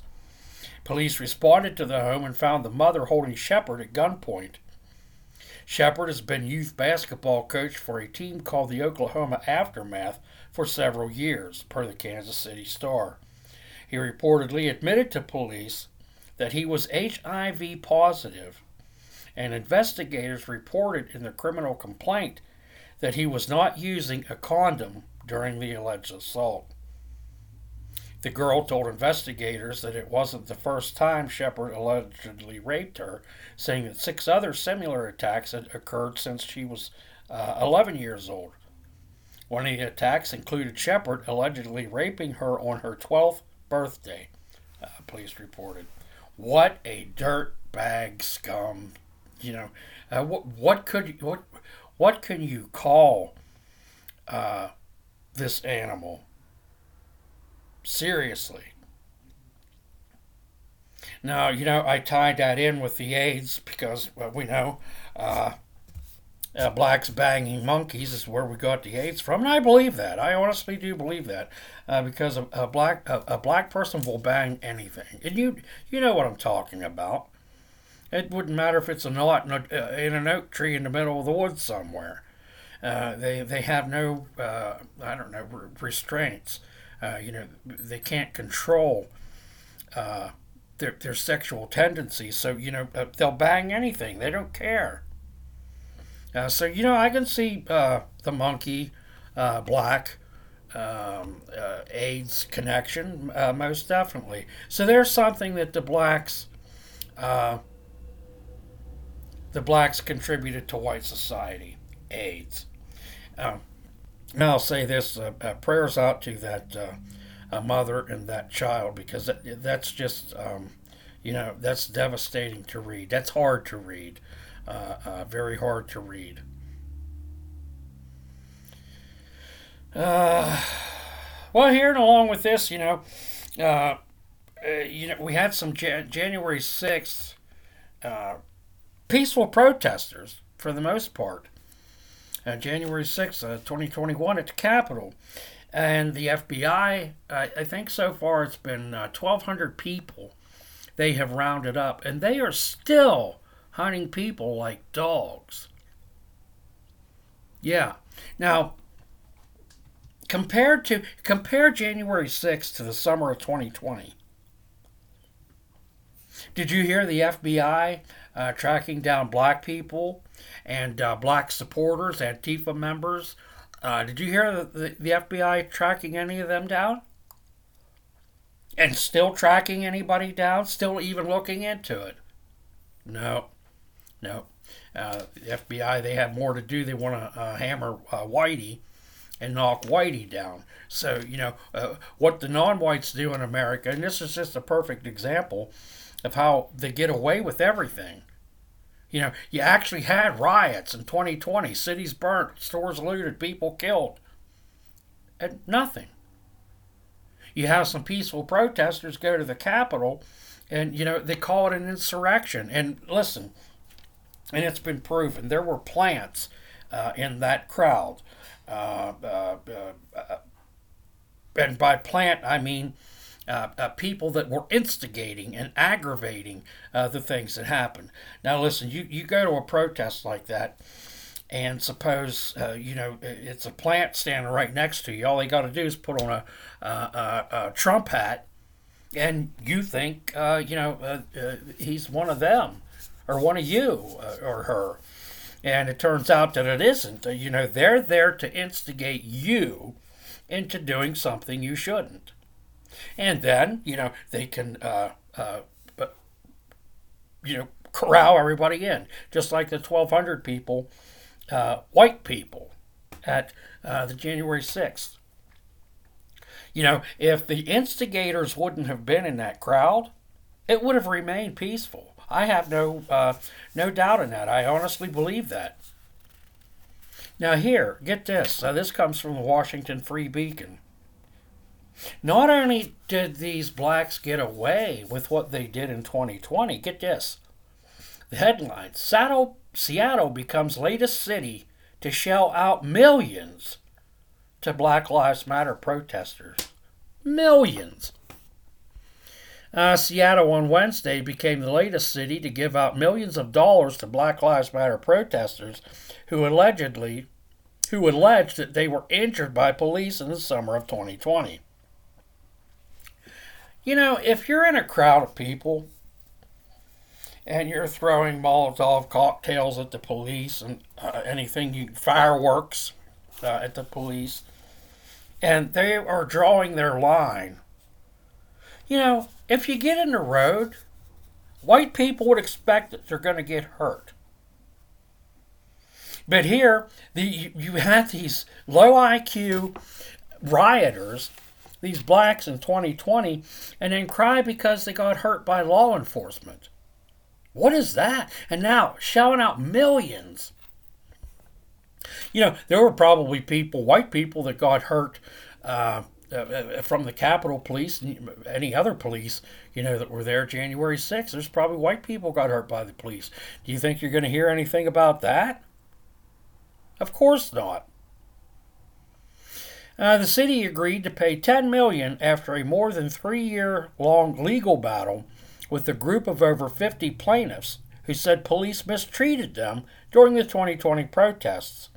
police responded to the home and found the mother holding Shepard at gunpoint. Shepard has been youth basketball coach for a team called the Oklahoma Aftermath for several years, per the Kansas City Star. He reportedly admitted to police that he was HIV positive, and investigators reported in the criminal complaint that he was not using a condom during the alleged assault. The girl told investigators that it wasn't the first time Shepard allegedly raped her, saying that six other similar attacks had occurred since she was uh, 11 years old. One of the attacks included Shepard allegedly raping her on her 12th birthday, uh, police reported. What a dirtbag scum! You know, uh, what what could what what can you call uh, this animal? Seriously. Now, you know, I tied that in with the AIDS because well, we know uh, uh, blacks banging monkeys is where we got the AIDS from, and I believe that. I honestly do believe that uh, because a, a black a, a, black person will bang anything, and you you know what I'm talking about. It wouldn't matter if it's a knot in, a, uh, in an oak tree in the middle of the woods somewhere. Uh, they they have no uh, I don't know restraints. Uh, you know, they can't control uh, their, their sexual tendencies. So, you know, uh, they'll bang anything. They don't care. Uh, so, you know, I can see uh, the monkey, black, um, AIDS connection, most definitely. So there's something that the blacks, the blacks contributed to white society, AIDS. Um, now I'll say this: uh, uh, prayers out to that uh, mother and that child because that, that's just, um, you know, that's devastating to read. That's hard to read, uh, uh, very hard to read. Uh, well, here and along with this, you know, you know, we had some Jan- January sixth peaceful protesters for the most part uh, January 6th, uh, 2021, at the Capitol. And the FBI, I think so far it's been 1,200 uh, people they have rounded up, and they are still hunting people like dogs. Yeah. Now, compared to compare January 6th to the summer of 2020. Did you hear the FBI uh, tracking down black people and uh, black supporters, Antifa members. Uh, did you hear the, the FBI tracking any of them down? And still tracking anybody down? Still even looking into it? No, no. Uh, the FBI, they have more to do. They want to uh, hammer uh, Whitey and knock Whitey down. So, you know, uh, what the non whites do in America, and this is just a perfect example of how they get away with everything. You know, you actually had riots in 2020, cities burnt, stores looted, people killed. And nothing. You have some peaceful protesters go to the Capitol and, you know, they call it an insurrection. And listen, and it's been proven there were plants uh, in that crowd. Uh, uh, uh and by plant, I mean uh, uh, people that were instigating and aggravating uh, the things that happened. Now, listen, you, you go to a protest like that, and suppose uh, you know it's a plant standing right next to you. All they got to do is put on a, a, a Trump hat, and you think uh, you know uh, he's one of them, or one of you, or her. And it turns out that it isn't. You know, they're there to instigate you into doing something you shouldn't and then you know they can uh, uh, you know corral everybody in, just like the 1,200 people, uh, white people, at uh, the January 6th. You know, if the instigators wouldn't have been in that crowd, it would have remained peaceful. I have no uh, no doubt in that. I honestly believe that. Now here, get this. This comes from the Washington Free Beacon. Not only did these blacks get away with what they did in 2020, get this. The headline Seattle, Seattle becomes latest city to shell out millions to Black Lives Matter protesters. Millions. Uh, Seattle on Wednesday became the latest city to give out millions of dollars to Black Lives Matter protesters who allegedly who alleged that they were injured by police in the summer of 2020. You know, if you're in a crowd of people and you're throwing Molotov cocktails at the police and uh, anything, you, fireworks uh, at the police, and they are drawing their line, you know, if you get in the road, white people would expect that they're going to get hurt. But here, the, you have these low IQ rioters, these blacks in 2020, and then cry because they got hurt by law enforcement. What is that? And now shelling out millions. You know, there were probably people, white people, that got hurt uh, uh, from the Capitol Police, any other police, you know, that were there January 6th. There's probably white people got hurt by the police. Do you think you're going to hear anything about that? Of course not. Uh, the city agreed to pay 10 million after a more than three-year-long legal battle with a group of over 50 plaintiffs who said police mistreated them during the 2020 protests,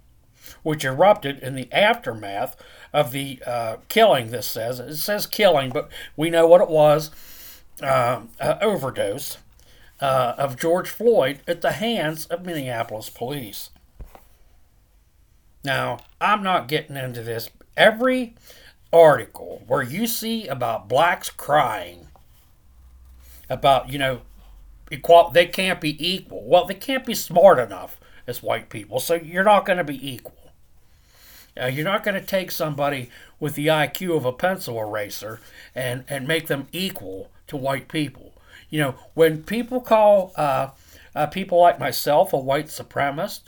which erupted in the aftermath of the uh, killing. This says it says killing, but we know what it was: uh, overdose uh, of George Floyd at the hands of Minneapolis police. Now, I'm not getting into this. Every article where you see about blacks crying about, you know, equal, they can't be equal. Well, they can't be smart enough as white people, so you're not going to be equal. Uh, you're not going to take somebody with the IQ of a pencil eraser and, and make them equal to white people. You know, when people call uh, uh, people like myself a white supremacist,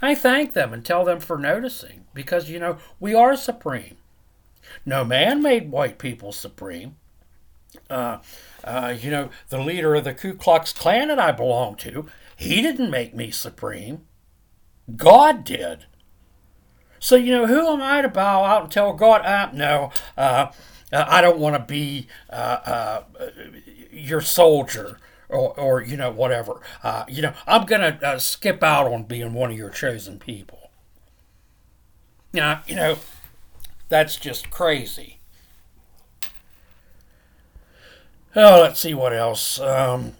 I thank them and tell them for noticing because, you know, we are supreme. No man made white people supreme. Uh, uh, you know, the leader of the Ku Klux Klan that I belong to, he didn't make me supreme. God did. So, you know, who am I to bow out and tell God, ah, no, uh, uh I don't want to be uh, uh, your soldier or, or you know, whatever. You know, I'm going to skip out on being one of your chosen people. Now, you know, that's just crazy. Oh, let's see what else. Um,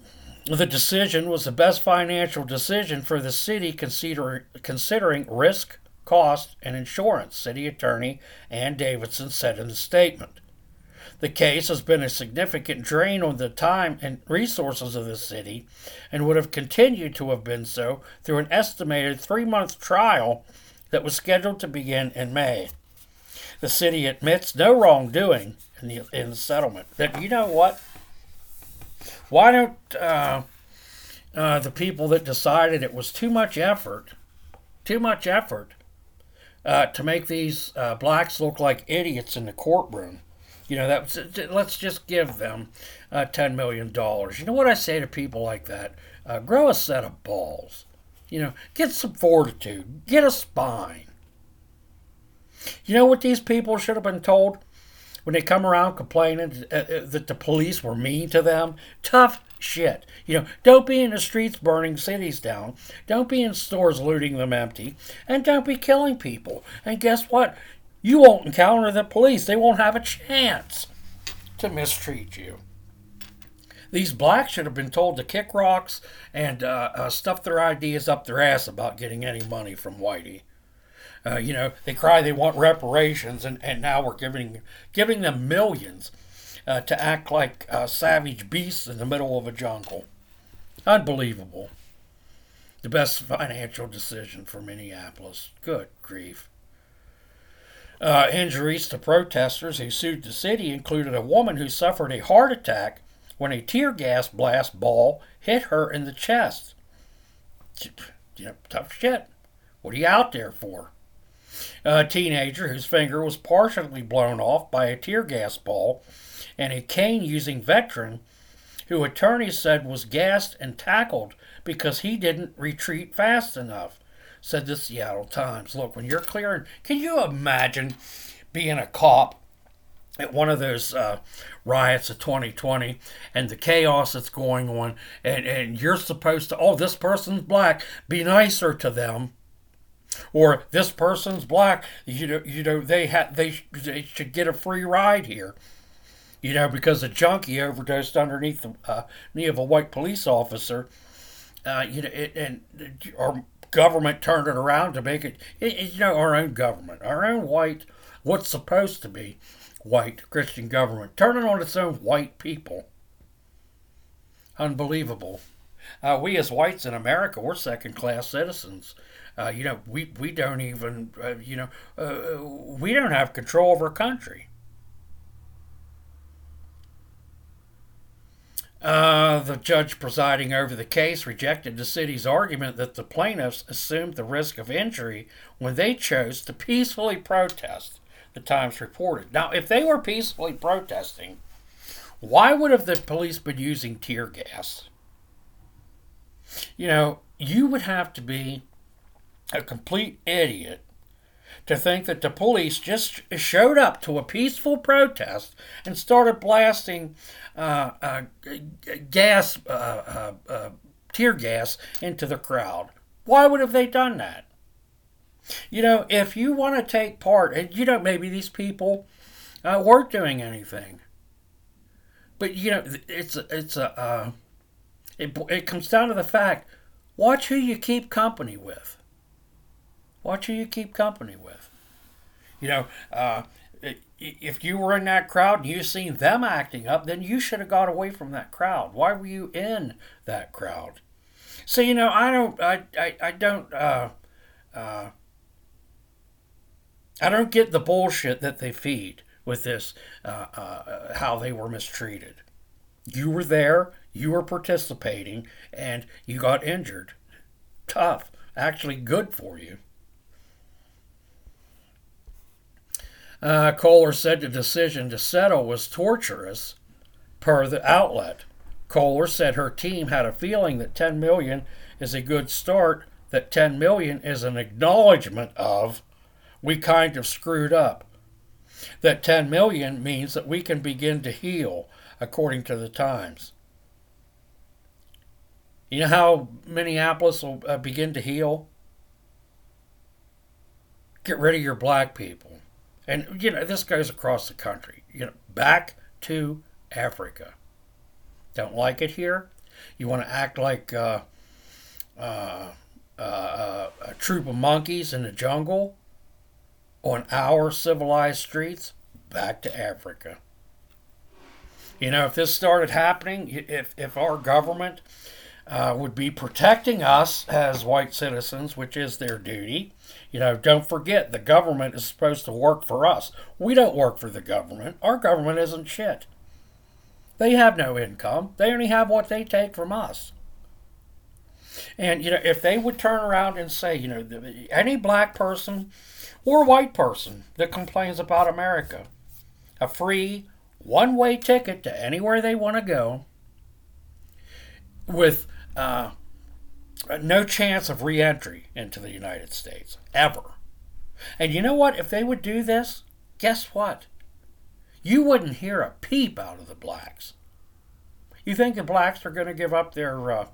the decision was the best financial decision for the city consider, considering risk, cost, and insurance, city attorney Ann Davidson said in the statement. The case has been a significant drain on the time and resources of the city and would have continued to have been so through an estimated three month trial that was scheduled to begin in May. The city admits no wrongdoing in the, in the settlement. That you know what? Why don't uh, uh, the people that decided it was too much effort, too much effort, uh, to make these uh, blacks look like idiots in the courtroom. You know, that let's just give them uh, ten million dollars. You know what I say to people like that? Uh, grow a set of balls. You know, get some fortitude. Get a spine. You know what these people should have been told when they come around complaining uh, uh, that the police were mean to them? Tough shit. You know, don't be in the streets burning cities down. Don't be in stores looting them empty. And don't be killing people. And guess what? You won't encounter the police. They won't have a chance to mistreat you. These blacks should have been told to kick rocks and uh, uh, stuff their ideas up their ass about getting any money from Whitey. Uh, you know, they cry they want reparations, and, and now we're giving giving them millions uh, to act like uh, savage beasts in the middle of a jungle. Unbelievable. The best financial decision for Minneapolis. Good grief. Uh, injuries to protesters who sued the city included a woman who suffered a heart attack when a tear gas blast ball hit her in the chest. Tough shit. What are you out there for? a teenager whose finger was partially blown off by a tear gas ball, and a cane using veteran who attorneys said was gassed and tackled because he didn't retreat fast enough, said the Seattle Times. Look, when you're clearing, can you imagine being a cop at one of those uh, riots of 2020 and the chaos that's going on, and, and you're supposed to, oh, this person's black, be nicer to them or this person's black. You know, you know they had they, they should get a free ride here. You know, because a junkie overdosed underneath the uh, knee of a white police officer. Uh, you know, it, and our government turned it around to make it, it, you know, our own government, our own white, what's supposed to be white Christian government, turning on its own white people. Unbelievable. Uh, we as whites in America, we're second class citizens. Uh, you know, we, we don't even, uh, you know, uh, we don't have control of our country. Uh, the judge presiding over the case rejected the city's argument that the plaintiffs assumed the risk of injury when they chose to peacefully protest, the Times reported. Now, if they were peacefully protesting, why would have the police been using tear gas? You know, you would have to be a complete idiot to think that the police just showed up to a peaceful protest and started blasting uh, uh, gas, uh, uh, uh, tear gas into the crowd. Why would have they done that? You know, if you want to take part, you know, maybe these people uh, weren't doing anything, but you know, it's a, it's a, it, it comes down to the fact: watch who you keep company with Watch who you keep company with. You know, uh, if you were in that crowd and you seen them acting up, then you should have got away from that crowd. Why were you in that crowd? So you know, I don't, I, I, I don't, uh, uh, I don't get the bullshit that they feed with this, uh, uh, how they were mistreated. You were there, you were participating, and you got injured. Tough, actually good for you. Uh, Koehler said the decision to settle was torturous, per the outlet. Koehler said her team had a feeling that 10 million is a good start, that 10 million is an acknowledgement of we kind of screwed up. That 10 million means that we can begin to heal, according to the Times. You know how Minneapolis will uh, begin to heal? Get rid of your black people. And, you know, this goes across the country. You know, back to Africa. Don't like it here? You want to act like uh, uh, uh, a troop of monkeys in the jungle on our civilized streets? Back to Africa. You know, if this started happening, if, if our government uh, would be protecting us as white citizens, which is their duty. You know, don't forget the government is supposed to work for us. We don't work for the government. Our government isn't shit. They have no income. They only have what they take from us. And you know, if they would turn around and say, you know, any black person or white person that complains about America, a free one-way ticket to anywhere they want to go with uh, no chance of reentry into the United States, ever. And you know what? If they would do this, guess what? You wouldn't hear a peep out of the blacks. You think the blacks are going to give up their uh,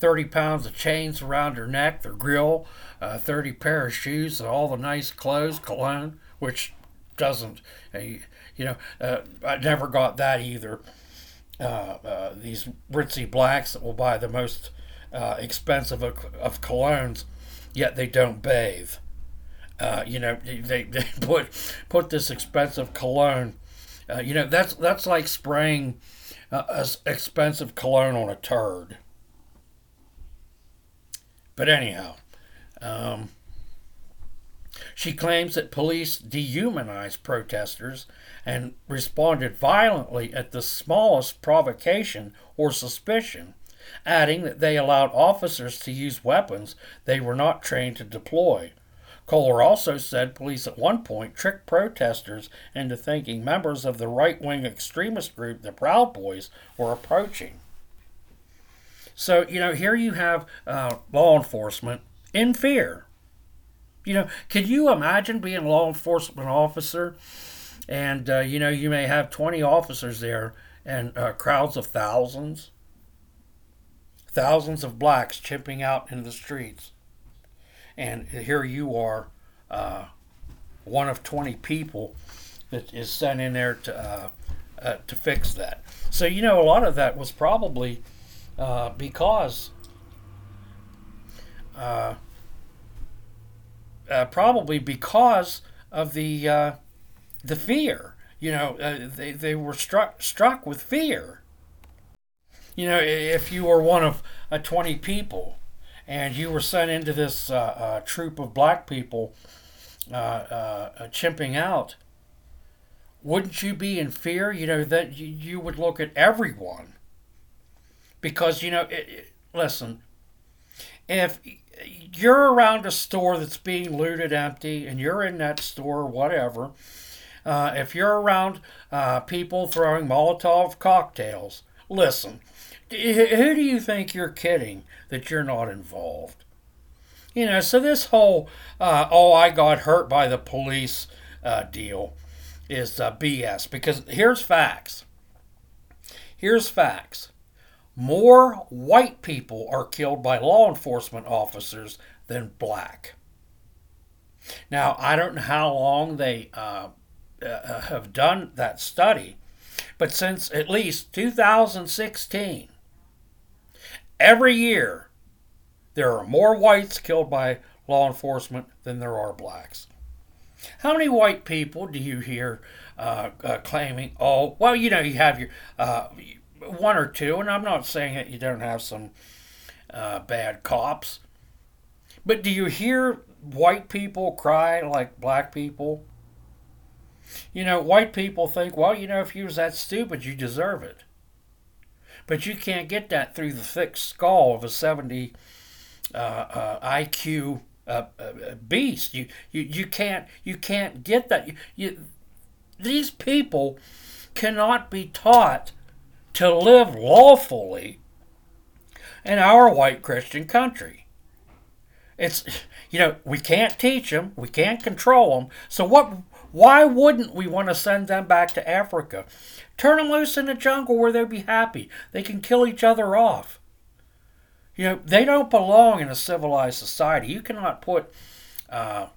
30 pounds of chains around their neck, their grill, uh, 30 pair of shoes, and all the nice clothes, cologne, which doesn't, uh, you know, uh, I never got that either. Uh, uh, these ritzy blacks that will buy the most uh, expensive of, of, colognes, yet they don't bathe. You know, they, they put put this expensive cologne. You know, that's that's like spraying uh, expensive cologne on a turd. But anyhow, um, she claims that police dehumanized protesters and responded violently at the smallest provocation or suspicion, adding that they allowed officers to use weapons they were not trained to deploy. Koehler also said police at one point tricked protesters into thinking members of the right wing extremist group, the Proud Boys, were approaching. So, you know, here you have uh, law enforcement in fear. You know, could you imagine being a law enforcement officer and, uh, you know, you may have 20 officers there and uh, crowds of thousands? Thousands of blacks chipping out in the streets and here you are, uh, one of 20 people that is sent in there to uh, uh, to fix that. So you know, a lot of that was probably uh, because. Uh, uh, probably because of the the fear, you know, they they were struck struck with fear. You know, if you were one of uh, 20 people, and you were sent into this uh, uh, troop of black people uh, uh, uh, chimping out, wouldn't you be in fear? You know, that you, you would look at everyone. Because, you know, it, it, listen, if you're around a store that's being looted empty and you're in that store, whatever, uh, if you're around uh, people throwing Molotov cocktails, listen, who do you think you're kidding that you're not involved? You know, so this whole, uh, oh, I got hurt by the police uh, deal is uh, BS because here's facts. Here's facts. More white people are killed by law enforcement officers than black. Now, I don't know how long they uh, uh, have done that study, but since at least 2016, Every year, there are more whites killed by law enforcement than there are blacks. How many white people do you hear uh, uh, claiming, oh, well, you know, you have your uh, one or two, and I'm not saying that you don't have some uh, bad cops, but do you hear white people cry like black people? You know, white people think, well, you know, if you was that stupid, you deserve it. But you can't get that through the thick skull of a 70 uh, uh, IQ uh, uh, beast. You, you you can't you can't get that. You, you, these people cannot be taught to live lawfully in our white Christian country. It's you know we can't teach them, we can't control them. So what? Why wouldn't we want to send them back to Africa? Turn them loose in the jungle where they'll be happy. They can kill each other off. You know, they don't belong in a civilized society. You cannot put uh,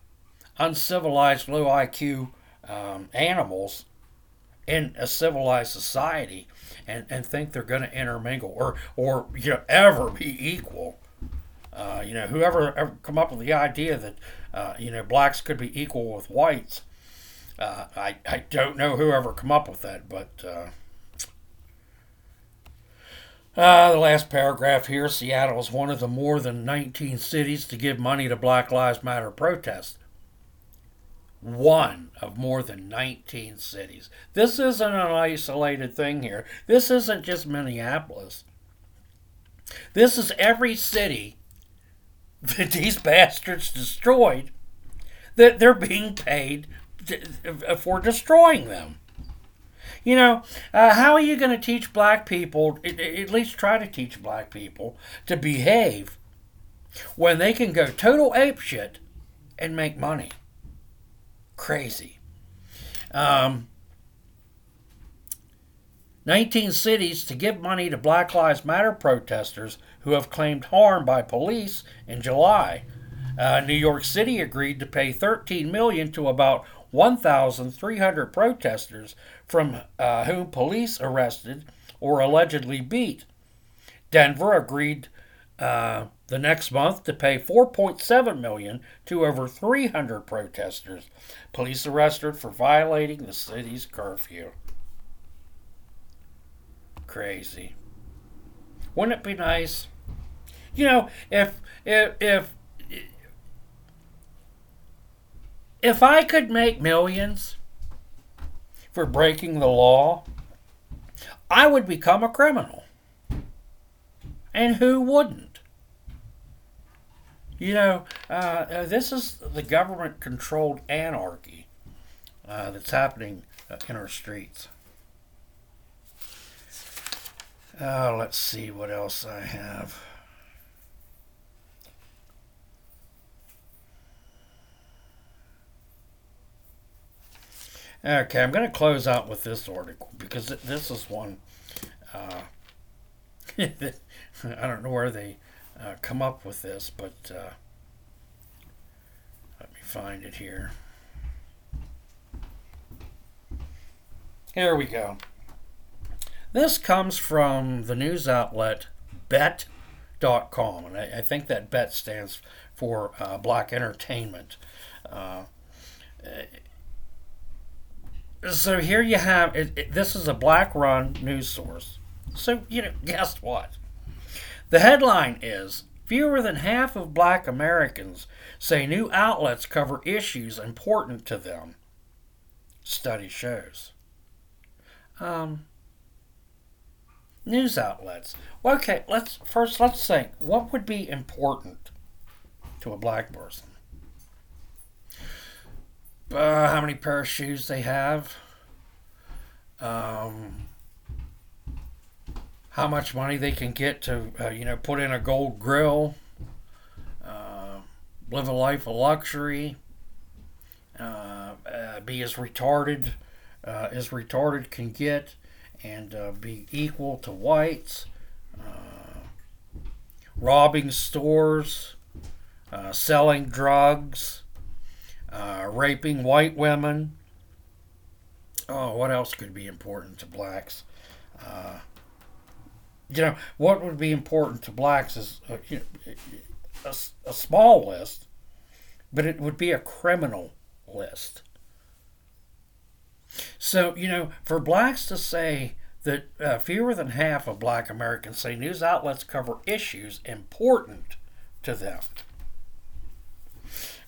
uncivilized, low IQ um, animals in a civilized society and, and think they're going to intermingle or, or you know, ever be equal. Uh, you know, whoever ever come up with the idea that, uh, you know, blacks could be equal with whites uh, I, I don't know who ever come up with that, but uh, uh, the last paragraph here Seattle is one of the more than 19 cities to give money to Black Lives Matter protests. One of more than 19 cities. This isn't an isolated thing here. This isn't just Minneapolis. This is every city that these bastards destroyed that they're being paid for destroying them. You know, uh, how are you going to teach black people, at least try to teach black people, to behave when they can go total apeshit and make money? Crazy. Um, 19 cities to give money to Black Lives Matter protesters who have claimed harm by police in July. Uh, New York City agreed to pay 13 million to about 1,300 protesters, from uh, whom police arrested or allegedly beat. Denver agreed uh, the next month to pay 4.7 million to over 300 protesters. Police arrested for violating the city's curfew. Crazy. Wouldn't it be nice? You know, if if if if I could make millions for breaking the law, I would become a criminal. And who wouldn't? You know, uh, uh, this is the government controlled anarchy uh, that's happening uh, in our streets. Uh, let's see what else I have. Okay, I'm going to close out with this article because this is one. Uh, I don't know where they uh, come up with this, but uh, let me find it here. Here we go. This comes from the news outlet Bet.com, and I, I think that Bet stands for uh, Black Entertainment. Uh, so here you have it, it, this is a black run news source. So, you know, guess what? The headline is Fewer than half of black Americans say new outlets cover issues important to them. Study shows. Um, news outlets. Okay, let's first let's think. What would be important to a black person? uh, how many pair of shoes they have, um, how much money they can get to, uh, you know, put in a gold grill, uh, live a life of luxury, uh, uh, be as retarded uh, as retarded can get, and be equal to whites, robbing stores, selling drugs uh, raping white women. Oh, what else could be important to blacks? You know, what would be important to blacks is uh, you know, a, a small list, but it would be a criminal list. So, you know, for blacks to say that uh, fewer than half of black Americans say news outlets cover issues important to them.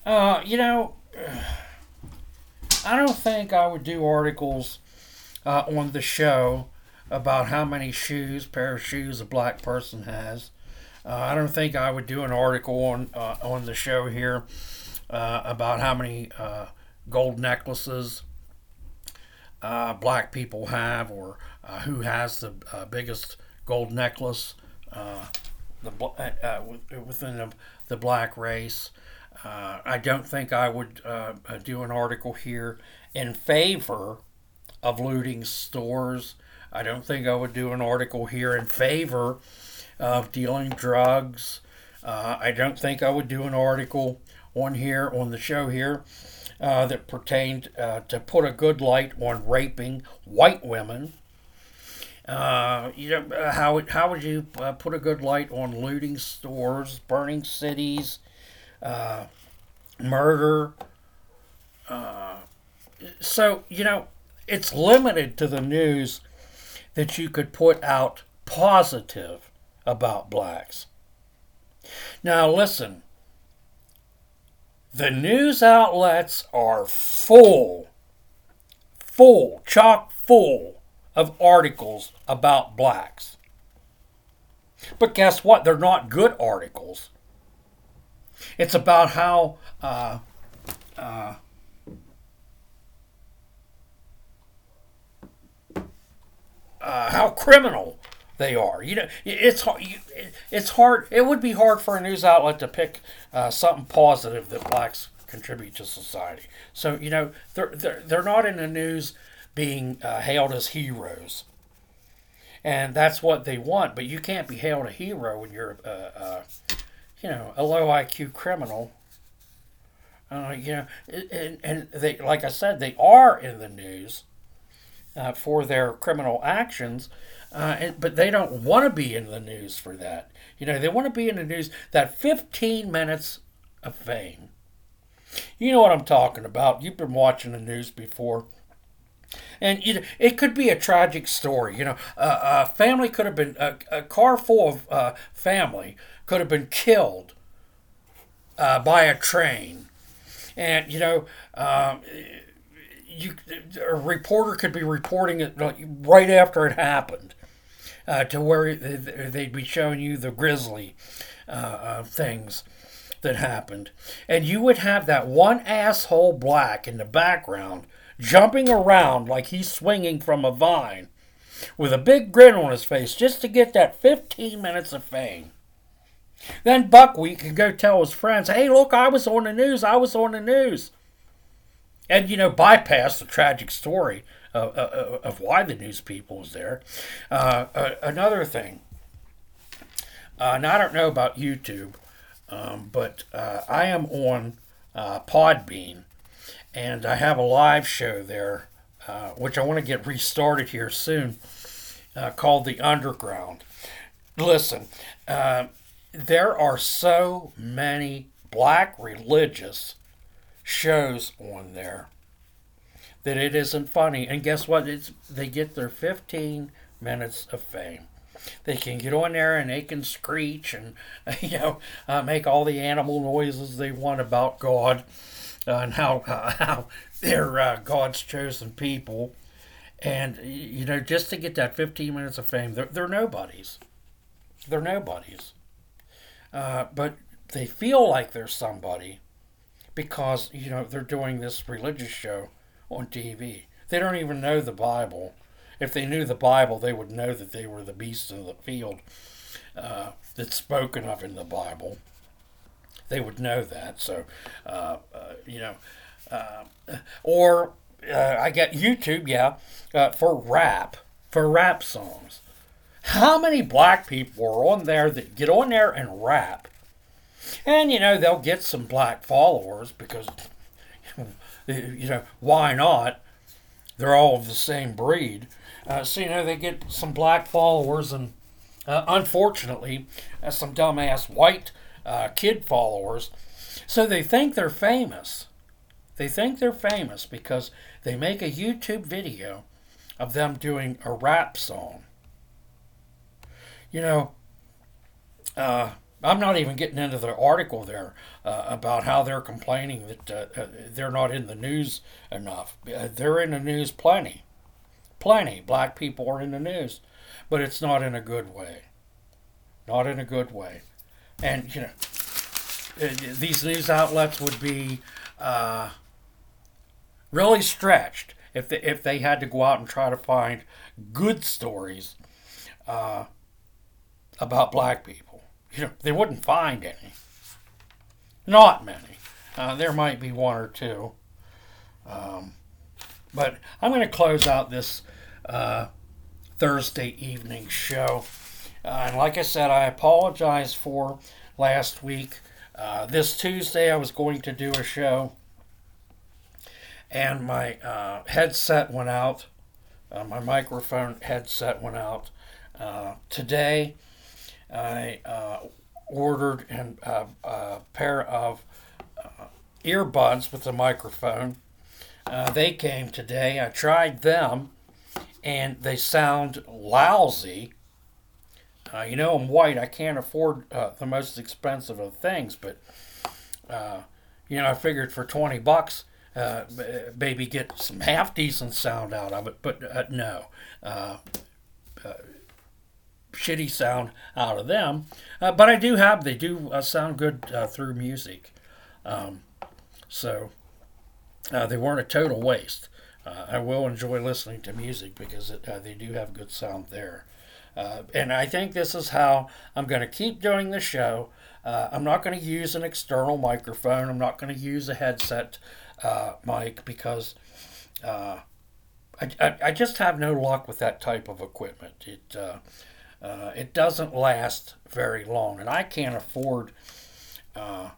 Uh, you know, I don't think I would do articles uh, on the show about how many shoes, pair of shoes, a black person has. Uh, I don't think I would do an article on uh, on the show here uh, about how many uh, gold necklaces uh, black people have, or who has the biggest gold necklace the within the, the black race. Uh, I don't think I would uh, uh, do an article here in favor of looting stores. I don't think I would do an article here in favor of dealing drugs. Uh, I don't think I would do an article on here, on the show here, uh, that pertained uh, to put a good light on raping white women. you know, how, how would you put a good light on looting stores, burning cities, uh, murder. Uh, so, you know, it's limited to the news that you could put out positive about blacks. Now, listen, the news outlets are full, full, chock full of articles about blacks. But guess what? They're not good articles. It's about how uh, uh, uh, how criminal they are. You know, it's hard. It's hard. It would be hard for a news outlet to pick uh, something positive that blacks contribute to society. So you know, they're they're, they're not in the news being uh, hailed as heroes, and that's what they want. But you can't be hailed a hero when you're uh, uh you know, a low IQ criminal. Uh, you know, and, and they, like I said, they are in the news uh, for their criminal actions, uh, and, but they don't want to be in the news for that. You know, they want to be in the news that 15 minutes of fame. You know what I'm talking about. You've been watching the news before. And you know, it could be a tragic story. You know, a family could have been a, a car full of uh, family could have been killed uh, by a train, and you know, um, you a reporter could be reporting it right after it happened, uh, to where they'd be showing you the grisly uh, uh, things. that happened, and you would have that one asshole black in the background jumping around like he's swinging from a vine with a big grin on his face just to get that 15 minutes of fame. Then Buckwheat can go tell his friends, hey, look, I was on the news, I was on the news. And, you know, bypass the tragic story of, of, of why the news people was there. Uh, uh, another thing, uh, and I don't know about YouTube, um, but uh, I am on uh, Podbean, and I have a live show there, uh, which I want to get restarted here soon, called The Underground. Listen, there are so many black religious shows on there that it isn't funny. And guess what? It's they get their 15 minutes of fame. They can get on there and they can screech and you know uh, make all the animal noises they want about God uh, and how uh, how they're uh, God's chosen people. And you know, just to get that 15 minutes of fame, they're, they're nobodies. They're nobodies. Uh, but they feel like they're somebody because you know they're doing this religious show on TV. They don't even know the Bible. If they knew the Bible, they would know that they were the beasts of the field uh, that's spoken of in the Bible. They would know that. So, uh, uh, you know, uh, or uh, I get YouTube, yeah, uh, for rap, for rap songs. How many black people are on there that get on there and rap? And, you know, they'll get some black followers because, you know, why not? They're all of the same breed. Uh, so, you know, they get some black followers and, uh, unfortunately, uh, some dumbass white uh, kid followers. So they think they're famous. They think they're famous because they make a YouTube video of them doing a rap song you know, uh, I'm not even getting into the article there uh, about how they're complaining that uh, uh they're not in the news enough. Uh, they're in the news plenty. Plenty. Black people are in the news, but it's not in a good way. Not in a good way. And, you know, uh, these news outlets would be really stretched if they, if they had to go out and try to find good stories uh, about black people. You know, they wouldn't find any. Not many. Uh, there might be one or two. Um, but I'm going to close out this uh, Thursday evening show. Uh, and like I said, I apologize for last week. Uh, this Tuesday, I was going to do a show, and my uh, headset went out. Uh, my microphone headset went out. today, I uh, ordered an, uh, a pair of uh, earbuds with a microphone. Uh, they came today. I tried them, and they sound lousy. Uh, you know, I'm white. I can't afford uh, the most expensive of things, but you know, I figured for 20 bucks, maybe get some half decent sound out of it. But no shitty sound out of them. Uh, but I do have, they do uh, sound good uh, through music. Um, so uh, they weren't a total waste. Uh, I will enjoy listening to music because it, uh, they do have good sound there. and I think this is how I'm going to keep doing the show. I'm not going to use an external microphone. I'm not going to use a headset mic because I, I, I, just have no luck with that type of equipment. It uh, it doesn't last very long, and I can't afford, uh,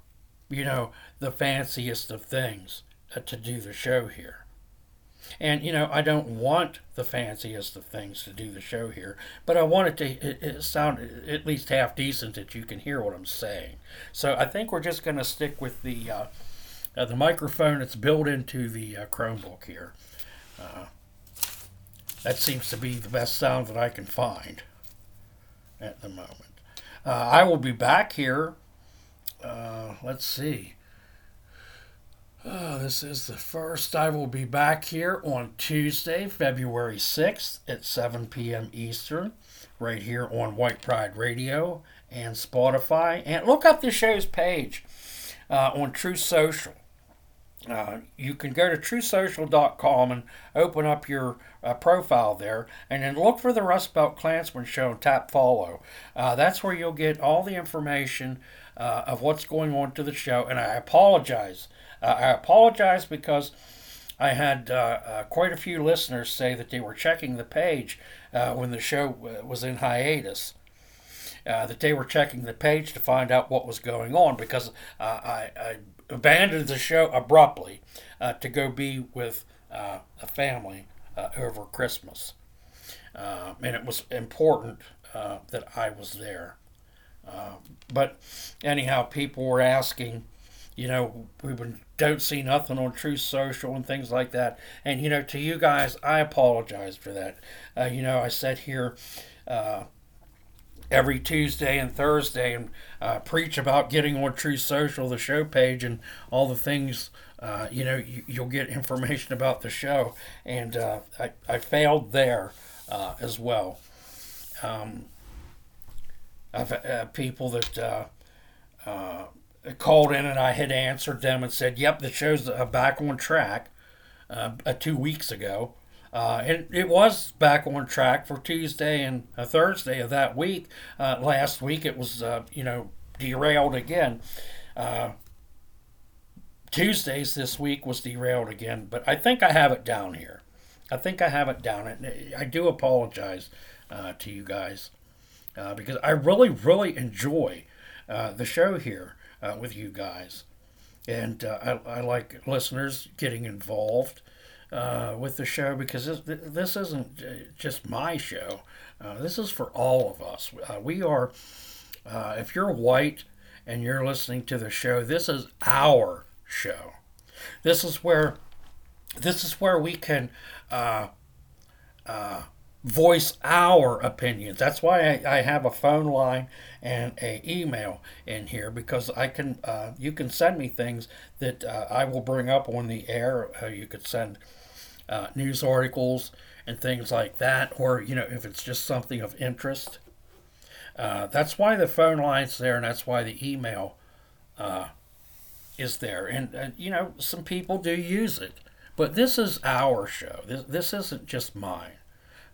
you know, the fanciest of things uh, to do the show here. And you know, I don't want the fanciest of things to do the show here, but I want it to it, it sound at least half decent that you can hear what I'm saying. So I think we're just going to stick with the uh, uh, the microphone that's built into the uh, Chromebook here. that seems to be the best sound that I can find at the moment. Uh, I will be back here. Uh, let's see. Uh, this is the first. I will be back here on Tuesday, February 6th at 7 p.m. Eastern, right here on White Pride Radio and Spotify. And look up the show's page uh, on True Social. Uh, you can go to truesocial.com and open up your uh, profile there, and then look for the Rust Belt Klansman Show and tap follow. Uh, that's where you'll get all the information uh, of what's going on to the show. And I apologize. Uh, I apologize because I had uh, quite a few listeners say that they were checking the page when the show was in hiatus. that they were checking the page to find out what was going on because I, I abandoned the show abruptly uh, to go be with uh, a family uh, over Christmas. Uh, and it was important uh, that I was there. But anyhow, people were asking, you know, we don't see nothing on Truth Social and things like that. And, you know, to you guys, I apologize for that. you know, I said here, every Tuesday and Thursday and uh, preach about getting on True Social, the show page, and all the things. Uh, you know, you, will get information about the show, and uh, I, I failed there uh, as well. Um, I've had uh, people that uh, called in, and I had answered them and said, "Yep, the show's back on track." two weeks ago, uh, it, it was back on track for Tuesday and a Thursday of that week. Uh, last week it was, uh, you know, derailed again. Uh, Tuesdays this week was derailed again, but I think I have it down here. I think I have it down. And I do apologize uh, to you guys uh, because I really, really enjoy the show here with you guys. And I, I like listeners getting involved uh, with the show because this, this isn't just my show. Uh, this is for all of us. Uh, we are, uh, if you're white and you're listening to the show, this is our show. This is where, this is where we can uh, uh, voice our opinions. That's why I, I, have a phone line and a email in here because I can uh, you can send me things that uh, I will bring up on the air. Uh, you could send uh, news articles and things like that, or you know if it's just something of interest. Uh, that's why the phone line's there, and that's why the email uh, is there. And, and you know some people do use it, but this is our show. This this isn't just mine.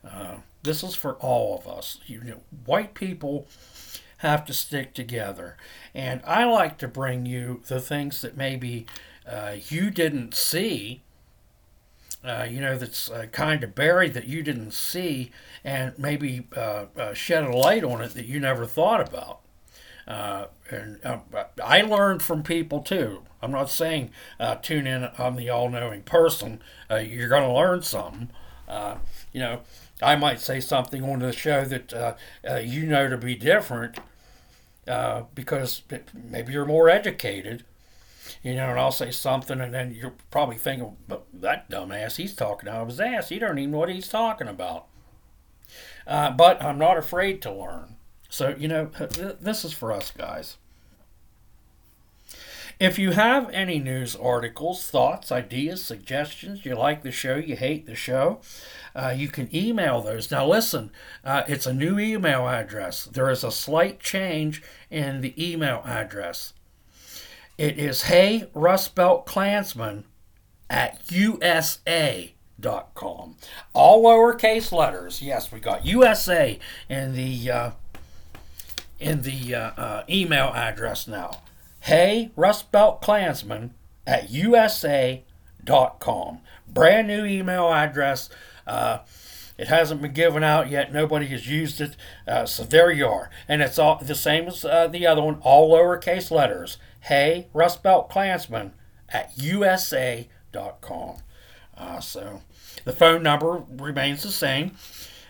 Uh, this is for all of us. You know, white people have to stick together, and I like to bring you the things that maybe uh, you didn't see uh, you know, that's uh, kind of buried that you didn't see and maybe uh, uh shed a light on it that you never thought about. Uh, and um, I learned from people too. I'm not saying uh, tune in on the all knowing person. you're going to learn something. you know, I might say something on the show that you know to be different because maybe you're more educated you know, and I'll say something, and then you're probably thinking, but that dumbass, he's talking out of his ass. He don't even know what he's talking about. Uh, but I'm not afraid to learn. So, you know, this is for us guys. If you have any news articles, thoughts, ideas, suggestions, you like the show, you hate the show, uh, you can email those. Now, listen, uh, it's a new email address. There is a slight change in the email address. It is Hey Rust Belt Klansman at USA.com. All lowercase letters. Yes, we got USA in the uh, in the uh, uh, email address now. Hey Rust Belt Klansman at USA.com. Brand new email address. It hasn't been given out yet. Nobody has used it. Uh, so there you are. And it's all the same as uh, the other one, all lowercase letters hey, Rust Belt Klansman at USA.com. Uh, so the phone number remains the same.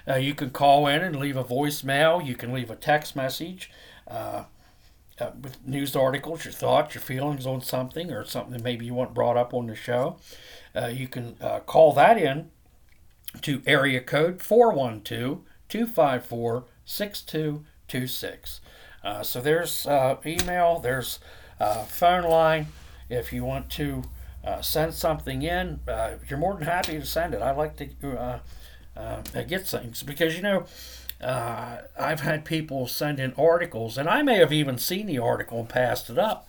Uh, you can call in and leave a voicemail. You can leave a text message uh, uh, with news articles, your thoughts, your feelings on something, or something that maybe you want brought up on the show. Uh, you can uh, call that in to area code 412 254 6226. So there's email, there's uh, phone line. If you want to uh, send something in, uh, you're more than happy to send it. I like to uh, uh, get things because you know uh, I've had people send in articles, and I may have even seen the article and passed it up.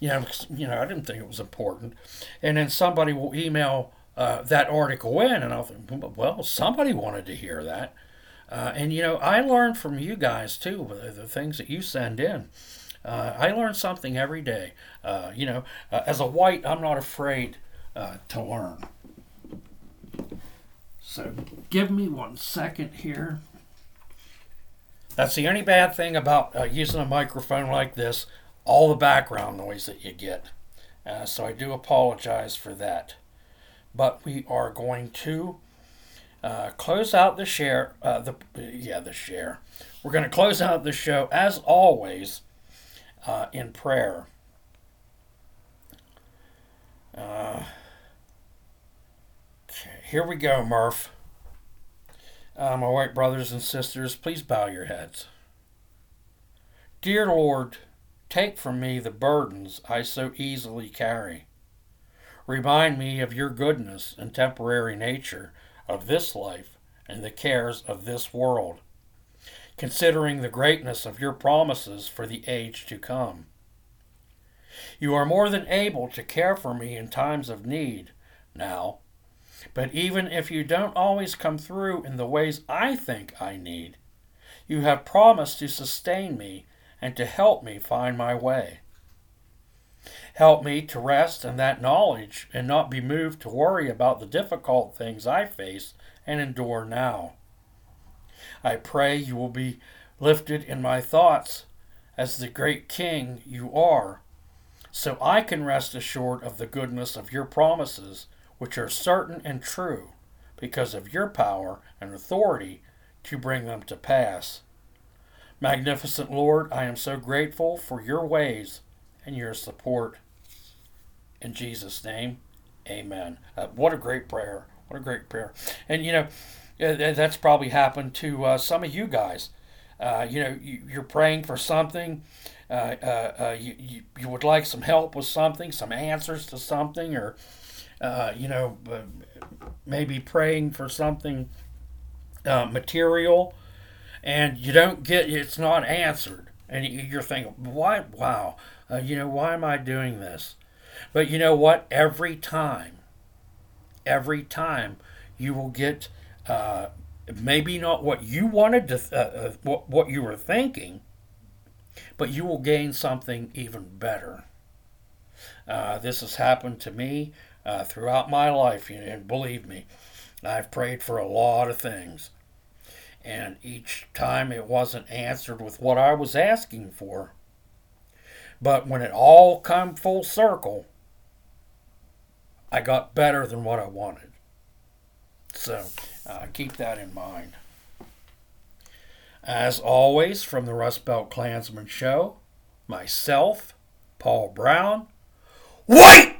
You know, you know, I didn't think it was important, and then somebody will email uh, that article in, and I'll well, somebody wanted to hear that. Uh, and you know, I learn from you guys too, the, things that you send in. Uh, I learn something every day. Uh, you know, uh, as a white, I'm not afraid to learn. So give me one second here. That's the only bad thing about using a microphone like this all the background noise that you get. So I do apologize for that. But we are going to uh, close out the share. Uh, the yeah, the share. We're going to close out the show as always uh, in prayer. Uh, here we go, Murph. Uh, my white brothers and sisters, please bow your heads. Dear Lord, take from me the burdens I so easily carry. Remind me of your goodness and temporary nature of this life and the cares of this world, considering the greatness of your promises for the age to come. You are more than able to care for me in times of need now but even if you don't always come through in the ways I think I need, you have promised to sustain me and to help me find my way. Help me to rest in that knowledge and not be moved to worry about the difficult things I face and endure now. I pray you will be lifted in my thoughts as the great King you are, so I can rest assured of the goodness of your promises which are certain and true, because of your power and authority to bring them to pass. Magnificent Lord, I am so grateful for your ways and your support. In Jesus' name, amen. Uh, what a great prayer. What a great prayer. And, you know, that's probably happened to uh, some of you guys. Uh, you know, you, are praying for something. Uh, uh, uh, you, you, you would like some help with something, some answers to something, or uh, you know, maybe praying for something uh, material, and you don't get it's not answered, and you're thinking, why? Wow, uh, you know, why am I doing this? But you know what? Every time, every time, you will get uh, maybe not what you wanted to, uh, uh, what, what you were thinking, but you will gain something even better. Uh, this has happened to me uh, throughout my life. And believe me, I've prayed for a lot of things. And each time it wasn't answered with what I was asking for. But when it all come full circle, I got better than what I wanted. So uh, keep that in mind. As always, from the Rust Belt Klansman Show, myself, Paul Brown, White!